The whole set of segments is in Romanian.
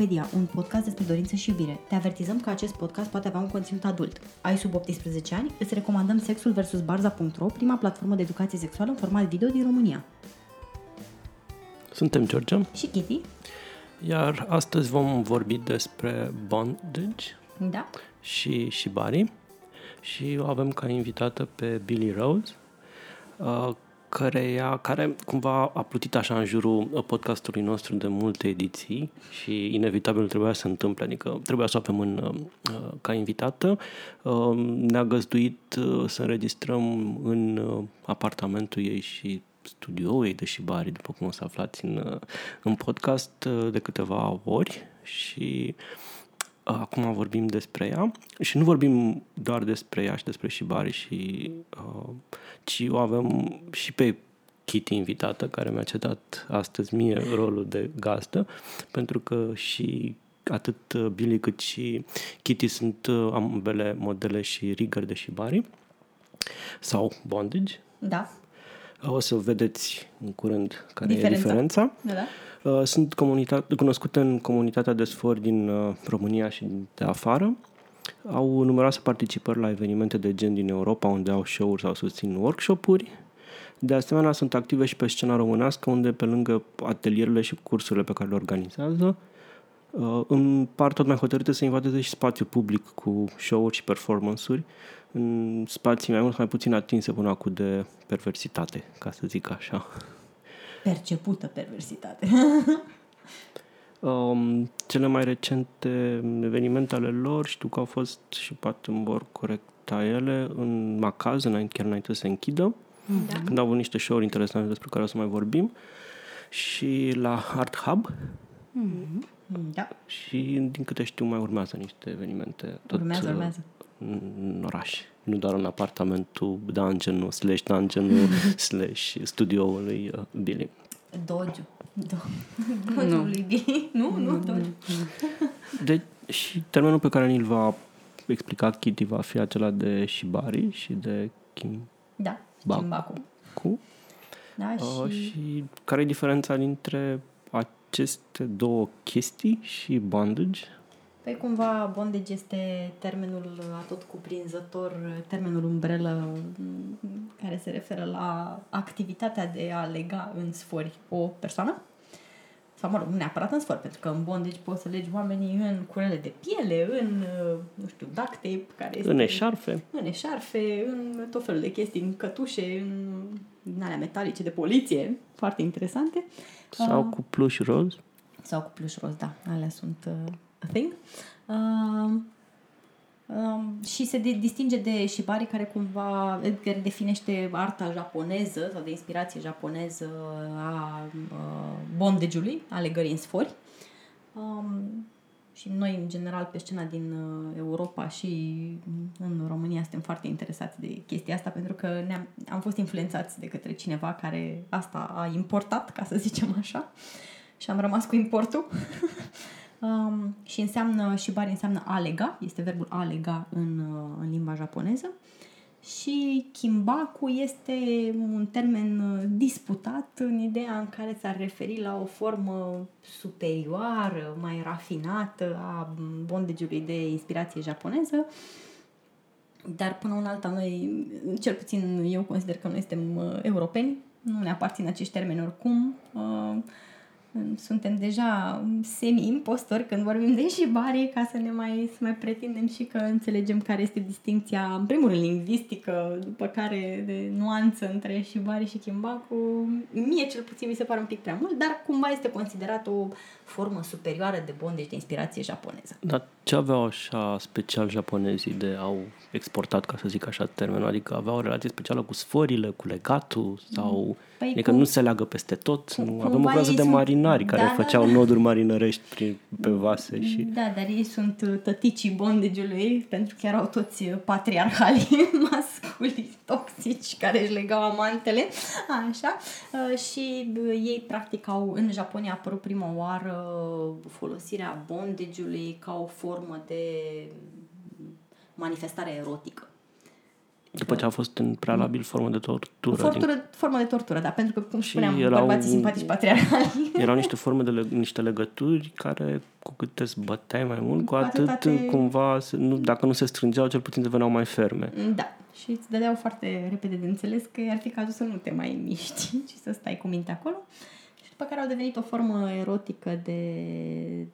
Idealpedia, un podcast despre dorință și iubire. Te avertizăm că acest podcast poate avea un conținut adult. Ai sub 18 ani? Îți recomandăm Sexul vs. Barza.ro, prima platformă de educație sexuală în format video din România. Suntem George Și Kitty? Iar astăzi vom vorbi despre bondage Da? și shibari și o avem ca invitată pe Billy Rose, uh, căreia, care cumva a plutit așa în jurul podcastului nostru de multe ediții și inevitabil trebuia să se întâmple, adică trebuia să o avem în, uh, ca invitată. Uh, ne-a găzduit uh, să înregistrăm în uh, apartamentul ei și studioul ei de Shibari, după cum o să aflați în, uh, în podcast, uh, de câteva ori și acum vorbim despre ea și nu vorbim doar despre ea și despre Shibari și uh, ci o avem și pe Kitty invitată, care mi-a cedat astăzi mie rolul de gazdă, pentru că și atât Billy cât și Kitty sunt uh, ambele modele și rigări de Shibari sau bondage. Da. O să vedeți în curând care Diferența. e diferența. Da, da. Uh, Sunt comunitate, cunoscute în comunitatea de sfori din uh, România și de afară. Au numeroase participări la evenimente de gen din Europa, unde au show-uri sau susțin workshop-uri. De asemenea, sunt active și pe scena românească, unde pe lângă atelierele și cursurile pe care le organizează, uh, în par tot mai hotărâte să invadeze și spațiu public cu show-uri și performance-uri în spații mai mult sau mai puțin atinse până acum de perversitate, ca să zic așa. Percepută perversitate. Um, cele mai recente evenimente ale lor știu că au fost și poate îmi vor corecta ele în Macaz, înainte, chiar înainte să se închidă, Da. când au avut niște show-uri interesante despre care o să mai vorbim și la Art Hub Da. și din câte știu mai urmează niște evenimente tot Urmează, uh, urmează. în oraș, nu doar în apartamentul dungeon slash dungeon slash studioul lui uh, Billy. Dogiu. Do- Dogiu lui Billy. Nu, nu, Dogiu. De, și termenul pe care ni-l va explica Kitty va fi acela de Shibari și de Kimbaku. Da. Ba. Chimbacu. Da, Uh, și... și care e diferența dintre aceste două chestii și bondage? Păi cumva bondage este termenul atot cuprinzător, termenul umbrelă m, care se referă la activitatea de a lega în sfori o persoană. Sau, mă rog, nu neapărat în sfori, pentru că în bondage poți să legi oamenii în curele de piele, în, uh, nu știu, duct tape, care este... În eșarfe? În eșarfe, în tot felul de chestii, în cătușe, în din alea metalice de poliție, foarte interesante. Sau Ah. cu pluș roz? Sau cu pluș roz, da. Alea sunt uh, a thing. Uh, um, și se de- distinge de shibari care cumva care definește arta japoneză sau de inspirație japoneză a uh, bondage-ului, a legării în sfori. Um, și noi, în general, pe scena din uh, Europa și în România suntem foarte interesați de chestia asta pentru că ne-am, am fost influențați de către cineva care asta a importat, ca să zicem așa, și am rămas cu importul. um, și înseamnă, și bari înseamnă alega, este verbul alega în, uh, în limba japoneză. Și kimbaku este un termen uh, disputat în ideea în care s-ar referi la o formă superioară, mai rafinată a bondage-ului de inspirație japoneză. Dar până una alta, noi, cel puțin eu consider că noi suntem uh, europeni, nu ne aparțin acești termeni oricum. Uh, suntem deja semi-impostori când vorbim de shibari ca să ne mai, să mai pretindem și că înțelegem care este distinția, în primul rând, lingvistică, după care de nuanță între shibari și kimbaku. Mie cel puțin mi se pare un pic prea mult, dar cumva este considerat o formă superioară de bondage de inspirație japoneză. Dar ce aveau așa special japonezii de au exportat, ca să zic așa, termenul? Adică aveau o relație specială cu sforile, cu legatul sau... Păi adică cu- nu se leagă peste tot? Nu? cumva Avem o clasă ei de sunt- marinari care Da, da, făceau da. noduri marinărești prin, pe vase și... Da, dar ei sunt uh, tăticii bondage-ului pentru că erau toți uh, patriarhali masculi toxici care își legau amantele. Așa. Uh, Și uh, ei practicau, în Japonia a apărut prima oară folosirea bondage-ului ca o formă de manifestare erotică. De după ce a fost în prealabil formă de tortură. Fortură, din... Formă de tortură, da, pentru că, cum Și spuneam, erau- bărbații simpatici patriarhali. Erau niște forme de le- niște legături care cu cât te zbăteai mai mult, cu Cu atât atâta te- cumva, se- nu, dacă nu se strângeau, cel puțin deveneau mai ferme. Da, și îți dădeau foarte repede de înțeles că ar fi cazul să nu te mai miști, ci să stai cu mintea acolo. Și după care au devenit o formă erotică de,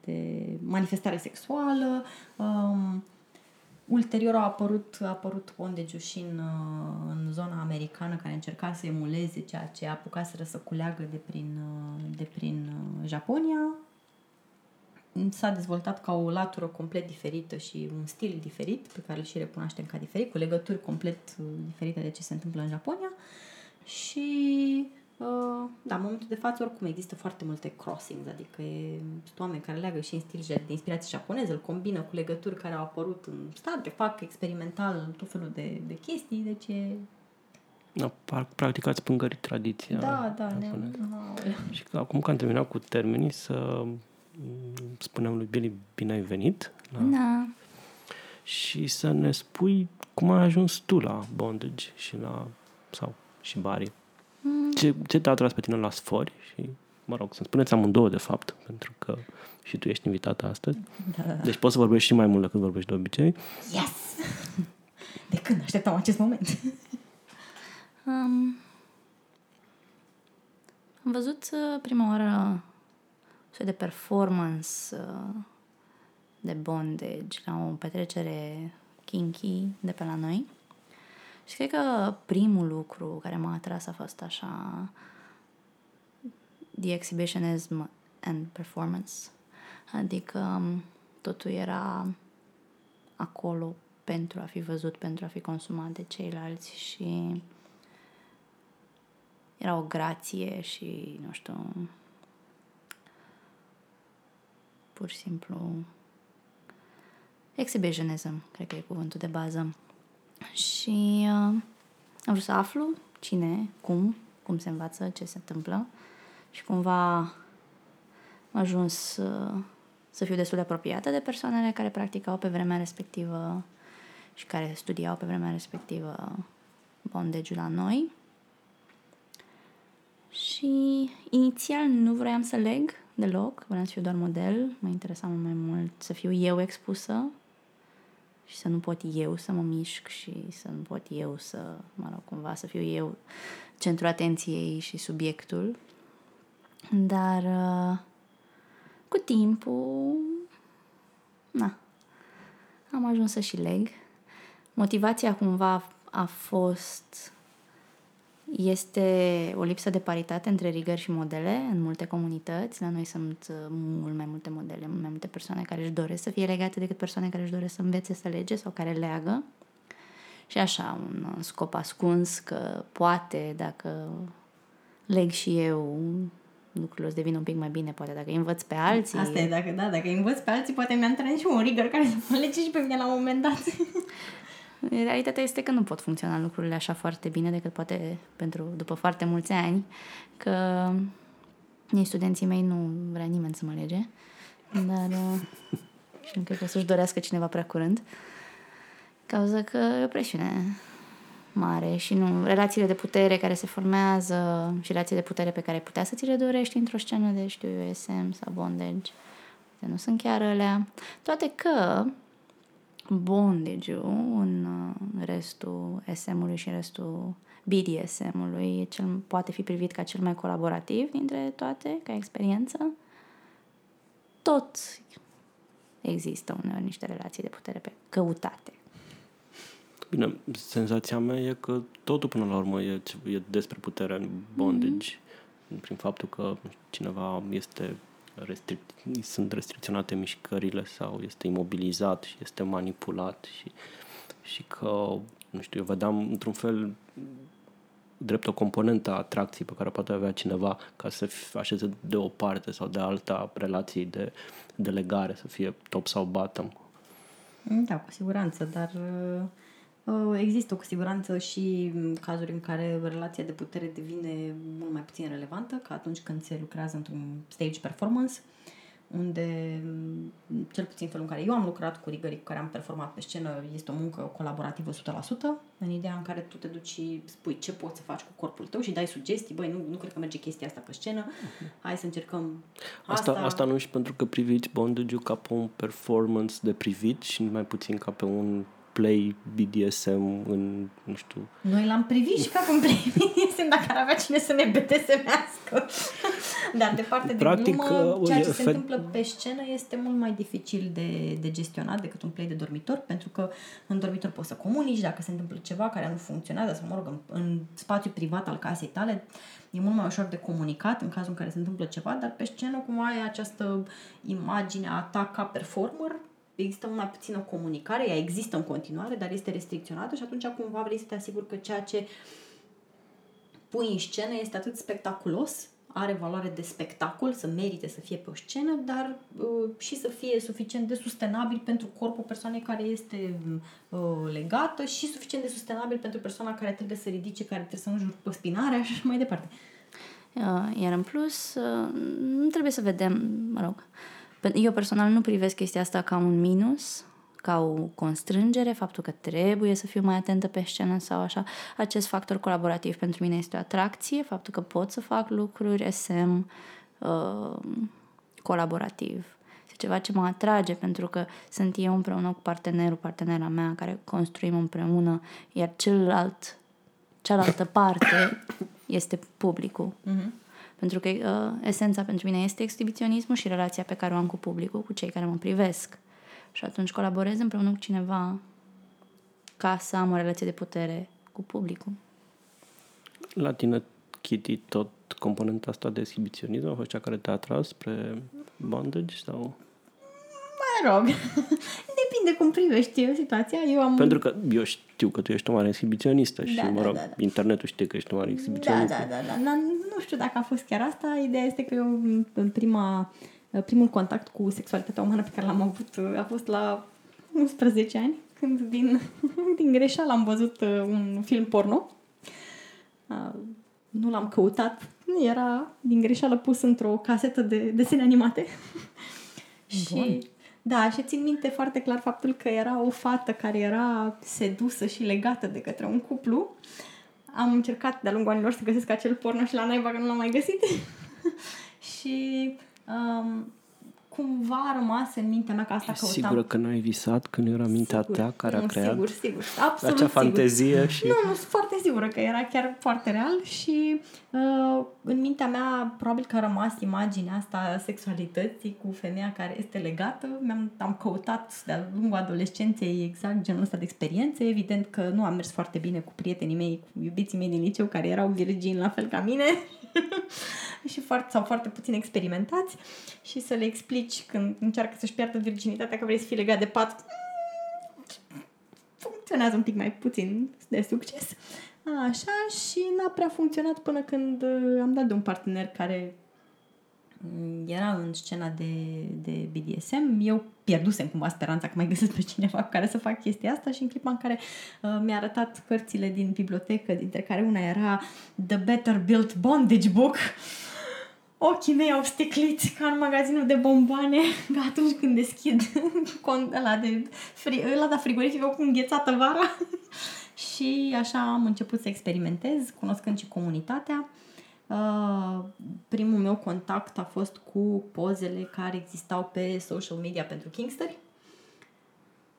de manifestare sexuală. Um, ulterior a apărut, a apărut bondage și în, uh, în zona americană care încerca să emuleze ceea ce apucaseră să culeagă de prin, uh, de prin uh, Japonia. S-a dezvoltat ca o latură complet diferită și un stil diferit, pe care îl și recunoaștem ca diferit, cu legături complet uh, diferite de ce se întâmplă în Japonia. Și, uh, da, în momentul de față, oricum, există foarte multe crossings, adică e, sunt oameni care leagă și în stil de inspirație japoneză, îl combină cu legături care au apărut în state, fac experimental tot felul de, de chestii, deci e... Da, par- practicați pângării tradiția. Da, da, ne japoneză. aoleu. Și că acum că am terminat cu termenii, să mm, spunem lui Billy bine ai venit la Da. și să ne spui cum ai ajuns tu la bondage și la sau și bari. Mm. Ce, ce te-a atras pe tine la sfori și mă rog, să-mi spuneți amândouă de fapt, pentru că și tu ești invitată astăzi. Da, da, da. Deci poți să vorbești și mai mult decât vorbești de obicei. Yes! De când așteptam acest moment? Um, am văzut uh, prima oară un soi de performance uh, de bondage la o petrecere kinky de pe la noi. Și cred că primul lucru care m-a atras a fost așa the exhibitionism and performance. Adică um, totul era acolo pentru a fi văzut, pentru a fi consumat de ceilalți și era o grație și, nu știu, pur și simplu exhibitionism, cred că e cuvântul de bază. Și uh, am vrut să aflu cine, cum, cum se învață, ce se întâmplă și cumva am ajuns uh, să fiu destul de apropiată de persoanele care practicau pe vremea respectivă și care studiau pe vremea respectivă bondage la noi. Și inițial nu vroiam să leg deloc, vreau să fiu doar model, mă interesa mult mai mult să fiu eu expusă și să nu pot eu să mă mișc și să nu pot eu să, mă rog, cumva să fiu eu centrul atenției și subiectul. Dar uh, cu timpul, na, am ajuns să și leg. Motivația cumva a fost este o lipsă de paritate între rigări și modele în multe comunități. La noi sunt uh, mult mai multe modele, mult mai multe persoane care își doresc să fie legate decât persoane care își doresc să învețe să lege sau care leagă. Și așa, un uh, scop ascuns că poate dacă leg și eu lucrurile o să devină un pic mai bine, poate dacă îi învăț pe alții. Asta e, dacă, da, dacă îi învăț pe alții, poate mi-am trăit și un rigăr care să mă lege și pe mine la un moment dat. Realitatea este că nu pot funcționa lucrurile așa foarte bine decât poate pentru după foarte mulți ani, că nici studenții mei nu vrea nimeni să mă lege, dar uh, și nu cred că o să-și dorească cineva prea curând, cauza că e o presiune mare și nu relațiile de putere care se formează și relații de putere pe care ai putea să ți le dorești într-o scenă de, știu eu, SM sau bondage, nu sunt chiar alea. Toate că bondage-ul în uh, restul SM-ului și în restul BDSM-ului e cel, poate fi privit ca cel mai colaborativ dintre toate, ca experiență. Tot există uneori niște relații de putere pe căutate. Bine, senzația mea e că totul până la urmă e, ce- e despre putere în bondage. Mm-hmm. Prin faptul că nu știu, cineva este restric- sunt restricționate mișcările sau este imobilizat și este manipulat și, și că, nu știu, eu vedeam într-un fel drept o componentă a atracției pe care poate avea cineva ca să fi- așeze de o parte sau de alta relației de, de legare, să fie top sau bottom. Da, cu siguranță, dar uh, uh, există cu siguranță și mm, cazuri în care relația de putere devine mult mai puțin relevantă ca atunci când se lucrează într-un stage performance. unde, m, cel puțin felul în care eu am lucrat cu rigării cu care am performat pe scenă, este o muncă colaborativă 100%, în ideea în care tu te duci și spui ce poți să faci cu corpul tău și dai sugestii, băi, nu, nu cred că merge chestia asta pe scenă, hai să încercăm asta. Asta, asta nu și pentru că priviți bondage ca pe un performance de privit și mai puțin ca pe un play BDSM în, nu știu, Noi l-am privit și ca cum privisem dacă ar avea cine să ne BDSM-ească. Dar de parte de Practic, glumă, uh, ceea e ce se fe- întâmplă pe scenă este mult mai dificil de, de gestionat decât un play de dormitor, pentru că în dormitor poți să comunici dacă se întâmplă ceva care nu funcționează sau, mă rog, în, în spațiu privat al casei tale, e mult mai ușor de comunicat în cazul în care se întâmplă ceva, dar pe scenă cumva ai această imagine a ta ca performer, există mult mai puțină comunicare, ea există în continuare, dar este restricționată și atunci cumva vrei să te asiguri că ceea ce pui în scenă este atât spectaculos, are valoare de spectacol, să merite să fie pe o scenă, dar uh, și să fie suficient de sustenabil pentru corpul persoanei care este uh, legată și suficient de sustenabil pentru persoana care trebuie să ridice, care trebuie să nu jur pe spinarea și așa mai departe. Uh, Iar în plus, uh, nu trebuie să vedem, mă rog, pe- eu personal nu privesc chestia asta ca un minus, ca o constrângere, faptul că trebuie să fiu mai atentă pe scenă sau așa. Acest factor colaborativ pentru mine este o atracție, faptul că pot să fac lucruri SM uh, colaborativ. Este ceva ce mă atrage pentru că sunt eu împreună cu partenerul, partenera mea, care construim împreună, iar celălalt, cealaltă parte este publicul. Pentru că uh, esența pentru mine este exhibiționismul și relația pe care o am cu publicul, cu cei care mă privesc. Și atunci colaborez împreună cu cineva ca să am o relație de putere cu publicul. La tine, Kitty, tot componenta asta de exhibiționism a fost cea care te-a atras spre bondage sau... Mă rog, depinde cum privești situația. Eu am... Pentru că eu știu că tu ești o mare exhibiționistă și, Da, mă da, rog, da, da. internetul știe că ești o mare Da, exhibiționistă. da, da, da. Na, Nu știu dacă a fost chiar asta. Ideea este că eu în prima, primul contact cu sexualitatea umană pe care l-am avut a fost la 11 ani, când din, din greșeală am văzut uh, un film porno. Uh, Nu l-am căutat, era din greșeală pus într-o casetă de desene animate. și da, și țin minte foarte clar faptul că era o fată care era sedusă și legată de către un cuplu. Am încercat de-a lungul anilor să găsesc acel porno și la naiba că nu l-am mai găsit. și um, cumva a rămas în mintea mea că asta Ești căutam. sigură că n-ai visat când era mintea Sigur. ta care nu, a creat Sigur, sigur. Absolut acea sigur. fantezie și... Nu, nu, sunt foarte sigură că era chiar foarte real și uh, în mintea mea probabil că a rămas imaginea asta a sexualității cu femeia care este legată. Mi-am, am căutat de-a lungul adolescenței exact genul ăsta de experiențe. Evident că nu am mers foarte bine cu prietenii mei, cu iubiții mei din liceu care erau virgini la fel ca mine și foarte, sau foarte puțin experimentați și să le explici când încearcă să-și piardă virginitatea că vrei să fii legat de pat funcționează un pic mai puțin de succes. Așa, și n-a prea funcționat până când uh, am dat de un partener care mm, era în scena de, de BDSM. Eu pierdusem cumva speranța că mai găsesc pe cineva cu care să fac chestia asta și în clipa în care uh, mi-a arătat cărțile din bibliotecă, dintre care una era The Better Built Bondage Book, ochii mei au sticlit ca în magazinul de bomboane. Că atunci când deschid cont ăla de fri, ăla de frigorific cu înghețată vara și așa am început să experimentez, cunoscând și comunitatea. Uh, primul meu contact a fost cu pozele care existau pe social media pentru Kingsteri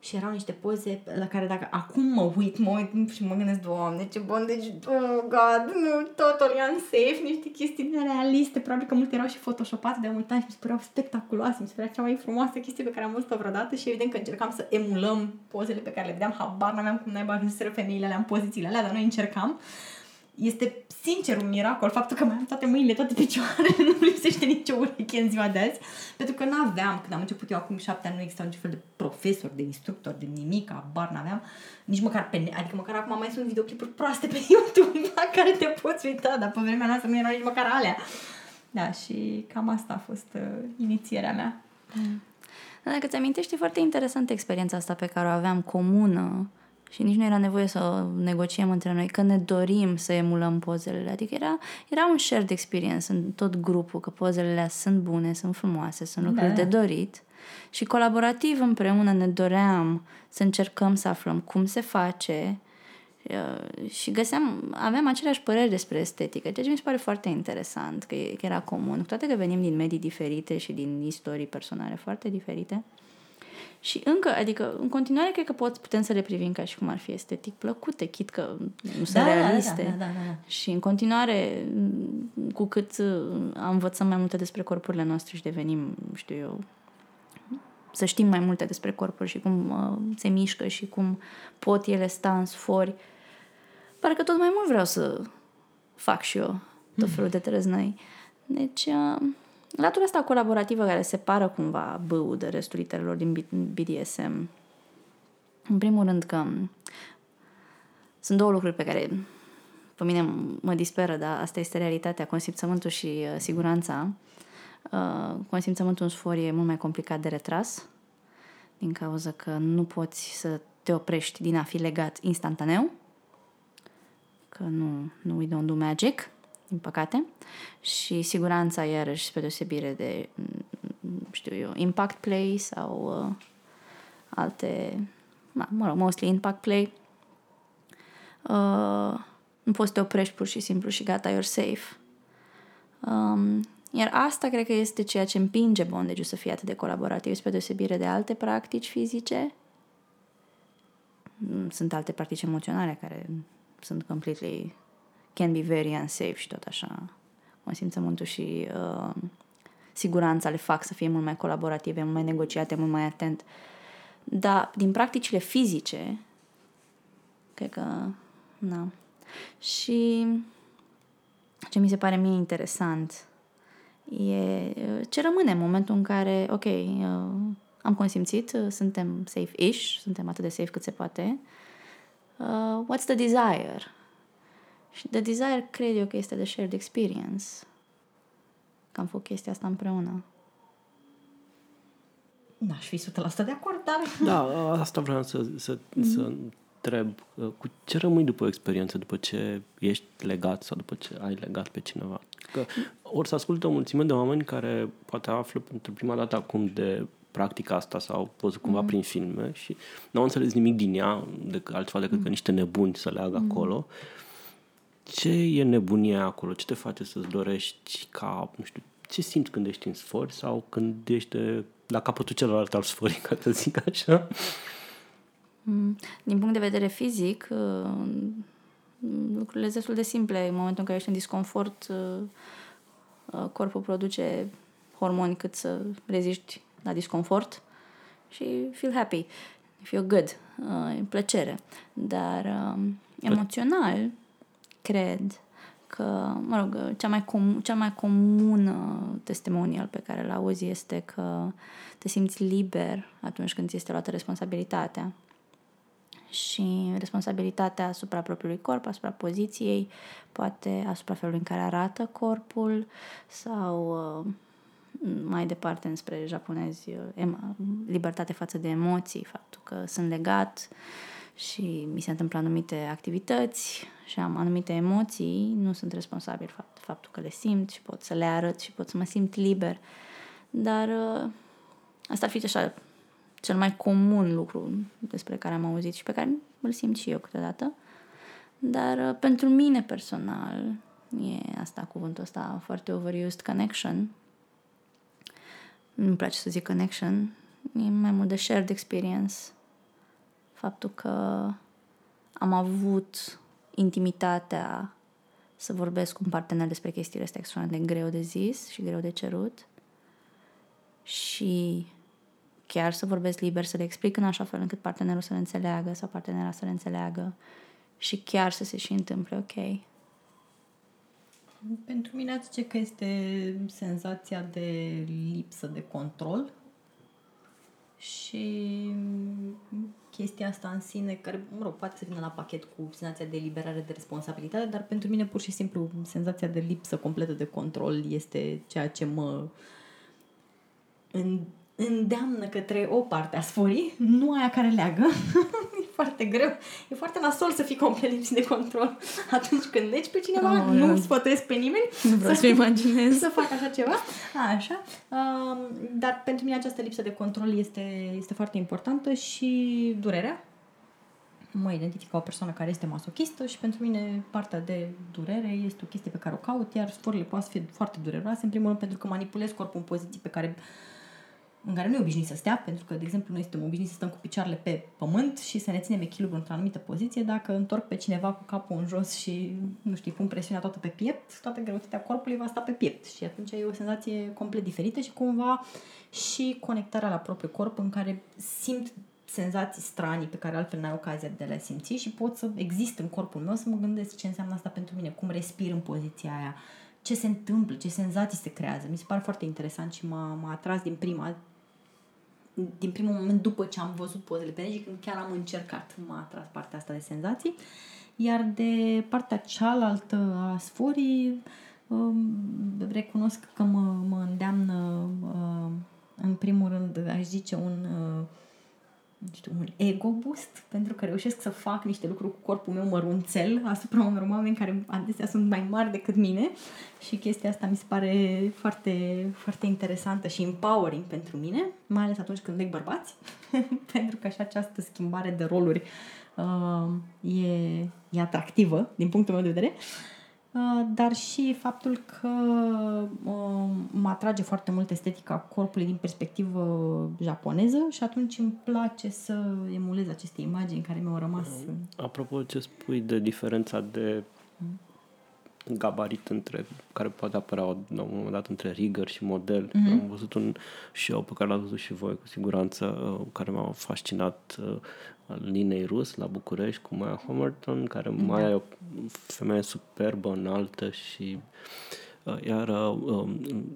și erau niște poze la care dacă acum mă uit, mă uit și mă gândesc, doamne, ce bun, deci, oh god, nu, totul e unsafe, niște chestii nerealiste, probabil că multe erau și photoshopate de mult ani și mi se păreau spectaculoase, mi se părea cea mai frumoasă chestie pe care am văzut-o vreodată și evident că încercam să emulăm pozele pe care le vedeam, habar n-aveam cum naiba ajunseseră femeile alea în pozițiile alea, dar noi încercam. Este sincer un miracol faptul că mai am toate mâinile, toate picioarele, nu lipsește nicio ureche în ziua de azi, pentru că nu aveam, când am început eu acum șapte ani, nu exista niciun fel de profesor, de instructor, de nimic, abar n-aveam, nici măcar pe, adică măcar acum mai sunt videoclipuri proaste pe YouTube la care te poți uita, dar pe vremea noastră nu erau nici măcar alea. Da, și cam asta a fost uh, inițierea mea. Dar dacă ți amintești, e foarte interesantă experiența asta pe care o aveam comună Și nici nu era nevoie să negociem între noi, că ne dorim să emulăm pozele. Adică era, era un shared experience în tot grupul, că pozele sunt bune, sunt frumoase, sunt lucruri da. de dorit. Și colaborativ împreună ne doream să încercăm să aflăm cum se face uh, și găseam, aveam aceleași păreri despre estetică, ceea ce mi se pare foarte interesant, că, că era comun. Cu toate că venim din medii diferite și din istorii personale foarte diferite, și încă, adică, în continuare, cred că pot, putem să le privim ca și cum ar fi estetic plăcute, chit că nu sunt da, realiste. Da, da, da, da, da. Și în continuare, cu cât învățăm mai multe despre corpurile noastre și devenim, știu eu, să știm mai multe despre corpuri și cum uh, se mișcă și cum pot ele sta în sfori, parcă tot mai mult vreau să fac și eu tot felul de trăznăi. Deci, uh, latura asta colaborativă care separă cumva b de restul literelor din BDSM, în primul rând că sunt două lucruri pe care pe mine mă disperă, dar asta este realitatea, consimțământul și uh, siguranța. Uh, consimțământul în sfor e mult mai complicat de retras, din cauza că nu poți să te oprești din a fi legat instantaneu, că nu, nu we don't do magic din păcate. Și siguranța, iarăși, spre deosebire de, știu eu, impact play sau uh, alte, mă rog, mostly impact play, uh, nu poți să te oprești pur și simplu și gata, you're safe. Um, iar asta cred că este ceea ce împinge bondage să fie atât de colaborativ spre deosebire de alte practici fizice. Sunt alte practici emoționale care sunt completely can be very unsafe și tot așa. Consimțământul și uh, siguranța le fac să fie mult mai colaborative, mult mai negociate, mult mai atent. Dar din practicile fizice, cred că, na. Și ce mi se pare mie interesant e ce rămâne în momentul în care, ok, uh, am consimțit, uh, suntem safe-ish, suntem atât de safe cât se poate. Uh, what's the desire? Și The Desire cred eu că este de shared experience. Că am făcut chestia asta împreună. N-aș fi 100% de acord, dar... Da, asta vreau să, să, mm-hmm. să întreb. Cu ce rămâi după o experiență, după ce ești legat sau după ce ai legat pe cineva? Că ori să ascultă o mulțime de oameni care poate află pentru prima dată acum de practica asta sau văzut cumva mm. prin filme și nu au înțeles nimic din ea, decât, altceva decât mm. că niște nebuni să leagă mm. acolo ce e nebunia acolo? Ce te face să-ți dorești ca, nu știu, ce simți când ești în sfori sau când ești la capătul celălalt al sforii, ca să zic așa? Mm, din punct de vedere fizic, uh, lucrurile sunt destul de simple. În momentul în care ești în disconfort, uh, uh, corpul produce hormoni cât să reziști la disconfort și feel happy, feel good, plăcere. Dar emoțional, cred că, mă rog, cea mai, com- cea mai comună testimonial pe care îl auzi este că te simți liber atunci când ți este luată responsabilitatea. Și responsabilitatea asupra propriului corp, asupra poziției, poate asupra felului în care arată corpul sau uh, mai departe înspre japonezi, uh, libertate față de emoții, faptul că sunt legat și mi se întâmplă anumite activități și am anumite emoții, nu sunt responsabil fapt, faptul că le simt și pot să le arăt și pot să mă simt liber. Dar uh, asta ar fi așa cel mai comun lucru despre care am auzit și pe care îl simt și eu câteodată. Dar uh, pentru mine personal, e asta cuvântul ăsta foarte overused, connection. Nu-mi place să zic connection, e mai mult de shared experience. Faptul că am avut intimitatea să vorbesc cu un partener despre chestiile astea extraordinar de greu de zis și greu de cerut. Și chiar să vorbesc liber, să le explic în așa fel încât partenerul să le înțeleagă sau partenera să le înțeleagă. Și chiar să se și întâmple ok. Pentru mine zice că este senzația de lipsă de control și chestia asta în sine, care, mă rog, poate să vină la pachet cu senzația de eliberare de responsabilitate, dar pentru mine pur și simplu senzația de lipsă completă de control este ceea ce mă îndeamnă către o parte a sforii, nu aia care leagă. foarte greu. E foarte nasol să fii complet lipsit de control atunci când legi pe cineva, Oh, nu nu. sfătuiesc pe nimeni Nu vreau să imaginez. să fac așa ceva. Așa. Um, dar pentru mine această lipsă de control este, este foarte importantă și durerea. Mă identific ca o persoană care este masochistă și pentru mine partea de durere este o chestie pe care o caut, iar sforurile poate să fie foarte dureroase, în primul rând pentru că manipulez corpul în poziții pe care în care nu e obișnuit să stea, pentru că, de exemplu, noi suntem obișnuiți să stăm cu picioarele pe pământ și să ne ținem echilibru într-o anumită poziție. Dacă întorc pe cineva cu capul în jos și, nu știu, pun presiunea toată pe piept, toată greutatea corpului va sta pe piept și atunci e o senzație complet diferită și cumva și conectarea la propriul corp în care simt senzații stranii pe care altfel n-ai ocazia de le simți și pot să exist în corpul meu să mă gândesc ce înseamnă asta pentru mine, cum respir în poziția aia, ce se întâmplă, ce senzații se creează. Mi se pare foarte interesant și m-a, m-a atras din prima din primul moment după ce am văzut pozele pe și când chiar am încercat, m-a atras partea asta de senzații. Iar de partea cealaltă a sforii, um, recunosc că mă, mă îndeamnă, uh, în primul rând, aș zice, un, uh, nu știu, un ego boost, pentru că reușesc să fac niște lucruri cu corpul meu mărunțel asupra unor oameni care adesea sunt mai mari decât mine și chestia asta mi se pare foarte, foarte interesantă și empowering pentru mine, mai ales atunci când leg bărbați, pentru că și această schimbare de roluri uh, e, e atractivă din punctul meu de vedere. Uh, dar și faptul că uh, mă atrage foarte mult estetica corpului din perspectivă japoneză și atunci îmi place să emulez aceste imagini care mi-au rămas. Apropo ce spui de diferența de gabarit între, care poate apărea la un moment dat între rigăr și model. Mm-hmm. Am văzut un show pe care l-ați văzut și voi cu siguranță, uh, care m-a fascinat uh, al Linei Rus la București cu Maya Homerton, care da. Maya e o femeie superbă, înaltă și uh, iar uh,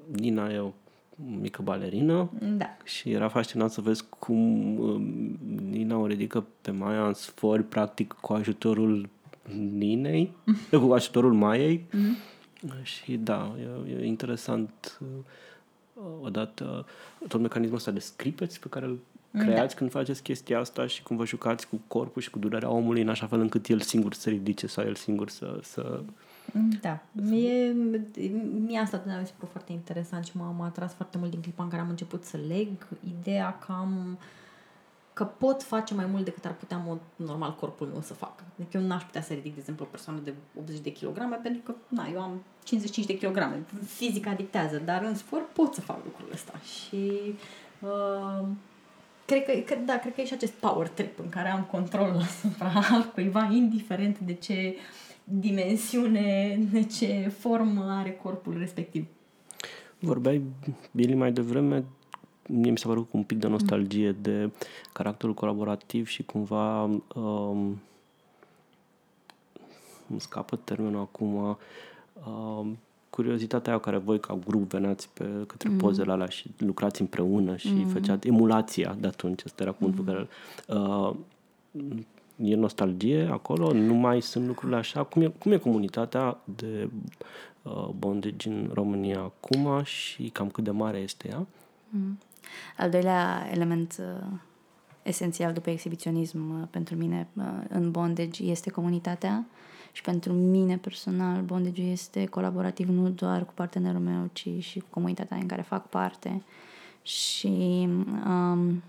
Nina e o mică balerină Da. și era fascinant să vezi cum uh, Nina o ridică pe Maya în sfori practic cu ajutorul Ninei, cu ajutorul Maiei mm-hmm. și da, e, e interesant uh, odată tot mecanismul ăsta de scripeți pe care îl creați da. când faceți chestia asta și cum vă jucați cu corpul și cu durerea omului în așa fel încât el singur să se ridice sau el singur să... să... Da. Mie, mie asta totdeauna mi se pare foarte interesant și m-a, m-a atras foarte mult din clipa în care am început să leg ideea că am că pot face mai mult decât ar putea în mod normal corpul meu să facă. Deci eu n-aș putea să ridic, de exemplu, o persoană de 80 de kilograme pentru că, na, eu am 55 de kilograme. Fizica dictează, dar în sport pot să fac lucrul ăsta. Și uh, cred că, că, da, cred că e și acest power trip în care am control asupra cuiva, indiferent de ce dimensiune, de ce formă are corpul respectiv. Vorbeai, Billy, mai devreme, mie mi s-a părut cu un pic de nostalgie de caracterul colaborativ și cumva um, îmi scapă termenul acum um, curiozitatea aia care voi ca grup veneați pe către mm. pozele alea și lucrați împreună și mm. făceați emulația de atunci, ăsta era cuvântul mm. care uh, e nostalgie acolo, nu mai sunt lucrurile așa. Cum e, cum e comunitatea de uh, bondage în România acum și cam cât de mare este ea? Mm. Al doilea element uh, esențial după exhibiționism uh, pentru mine uh, în bondage este comunitatea și pentru mine personal bondage este colaborativ nu doar cu partenerul meu, ci și cu comunitatea în care fac parte și um,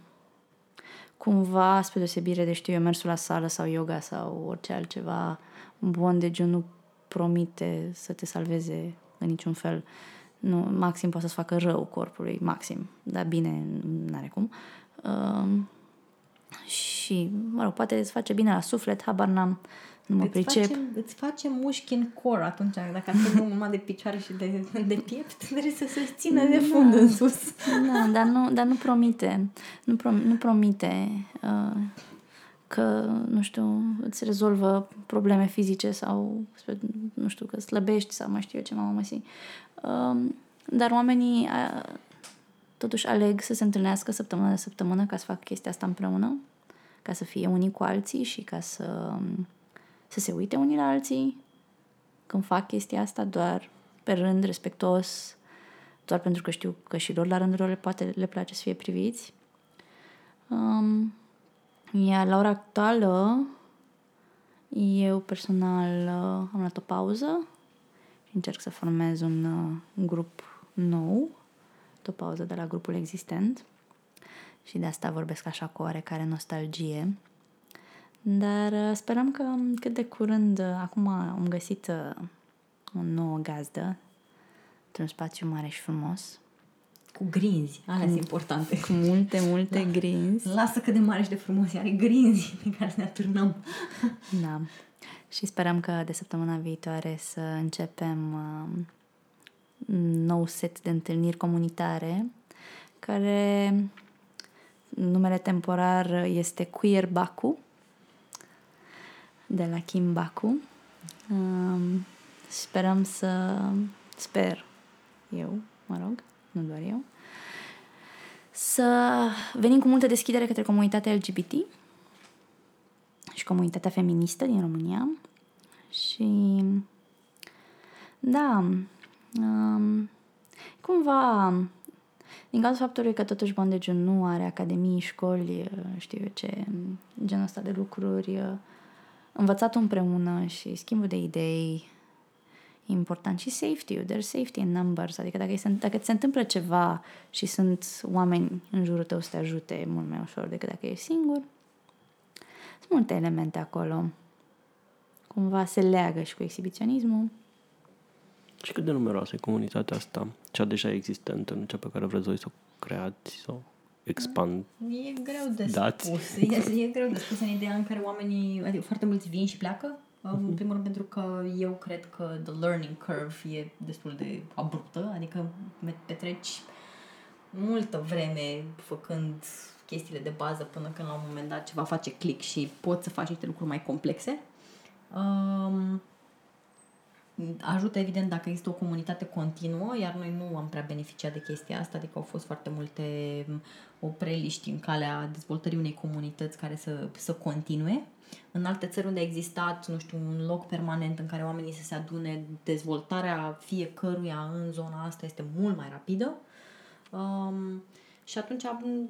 cumva, spre deosebire de, știu eu, mersul la sală sau yoga sau orice altceva, bondage nu promite să te salveze în niciun fel. Nu, maxim poate să-ți facă rău corpului, maxim, dar bine n-are cum. Um, și, mă rog, poate îți face bine la suflet, habar n-am, nu mă îți pricep. Face, îți face mușchi în core atunci, dacă ați numai de picioare și de, de piept, trebuie să se țină de fund în sus. Da, dar nu, dar nu promite, nu, prom, nu promite uh, că, nu știu, îți rezolvă probleme fizice sau, nu știu, că slăbești sau mai știu eu ce mă măsi. Uh, dar oamenii uh, totuși aleg să se întâlnească săptămână de săptămână ca să facă chestia asta împreună, ca să fie unii cu alții și ca să, să se uite unii la alții când fac chestia asta doar pe rând, respectos, doar pentru că știu că și lor la rândul lor le, poate, le place să fie priviți. Um, Iar la ora actuală, eu personal uh, am luat o pauză și încerc să formez un uh, grup nou, o pauză de la grupul existent și de asta vorbesc așa cu oarecare nostalgie. Dar uh, sperăm că cât de curând, uh, acum am găsit uh, o nouă gazdă într-un spațiu mare și frumos. Cu grinzi, alea sunt importante. Cu multe, multe da. grinzi. Lasă cât de mare și de frumos, are grinzi pe care ne atârnăm. Da. Și sperăm că de săptămâna viitoare să începem uh, un nou set de întâlniri comunitare care numele temporar este Queer Baku de la Kim Baku. Um, sperăm să sper eu, mă rog, nu doar eu, să venim cu multă deschidere către comunitatea LGBT și comunitatea feministă din România. Și da, um, cumva din cauza faptului că totuși bondage nu are academii, școli, știu eu ce, genul ăsta de lucruri, învățatul împreună și schimbul de idei important și safety-ul, there's safety in numbers, adică dacă, se, dacă ți se întâmplă ceva și sunt oameni în jurul tău să te ajute, e mult mai ușor decât dacă ești singur. Sunt multe elemente acolo. Cumva se leagă și cu exhibiționismul. Și cât de numeroasă e comunitatea asta, cea deja existentă, nu cea pe care vreți voi să o creați sau expand? E greu de dați. spus. E, e greu de spus în ideea în care oamenii, adică foarte mulți vin și pleacă. Uh-huh. În primul rând pentru că eu cred că the learning curve e destul de abruptă, adică petreci multă vreme făcând chestiile de bază până când la un moment dat ceva face click și poți să faci niște lucruri mai complexe. Um, ajută evident dacă există o comunitate continuă, iar noi nu am prea beneficiat de chestia asta, adică au fost foarte multe opreliști în calea dezvoltării unei comunități care să, să continue. În alte țări unde a existat, nu știu, un loc permanent în care oamenii să se adune, dezvoltarea fiecăruia în zona asta este mult mai rapidă. Um, și atunci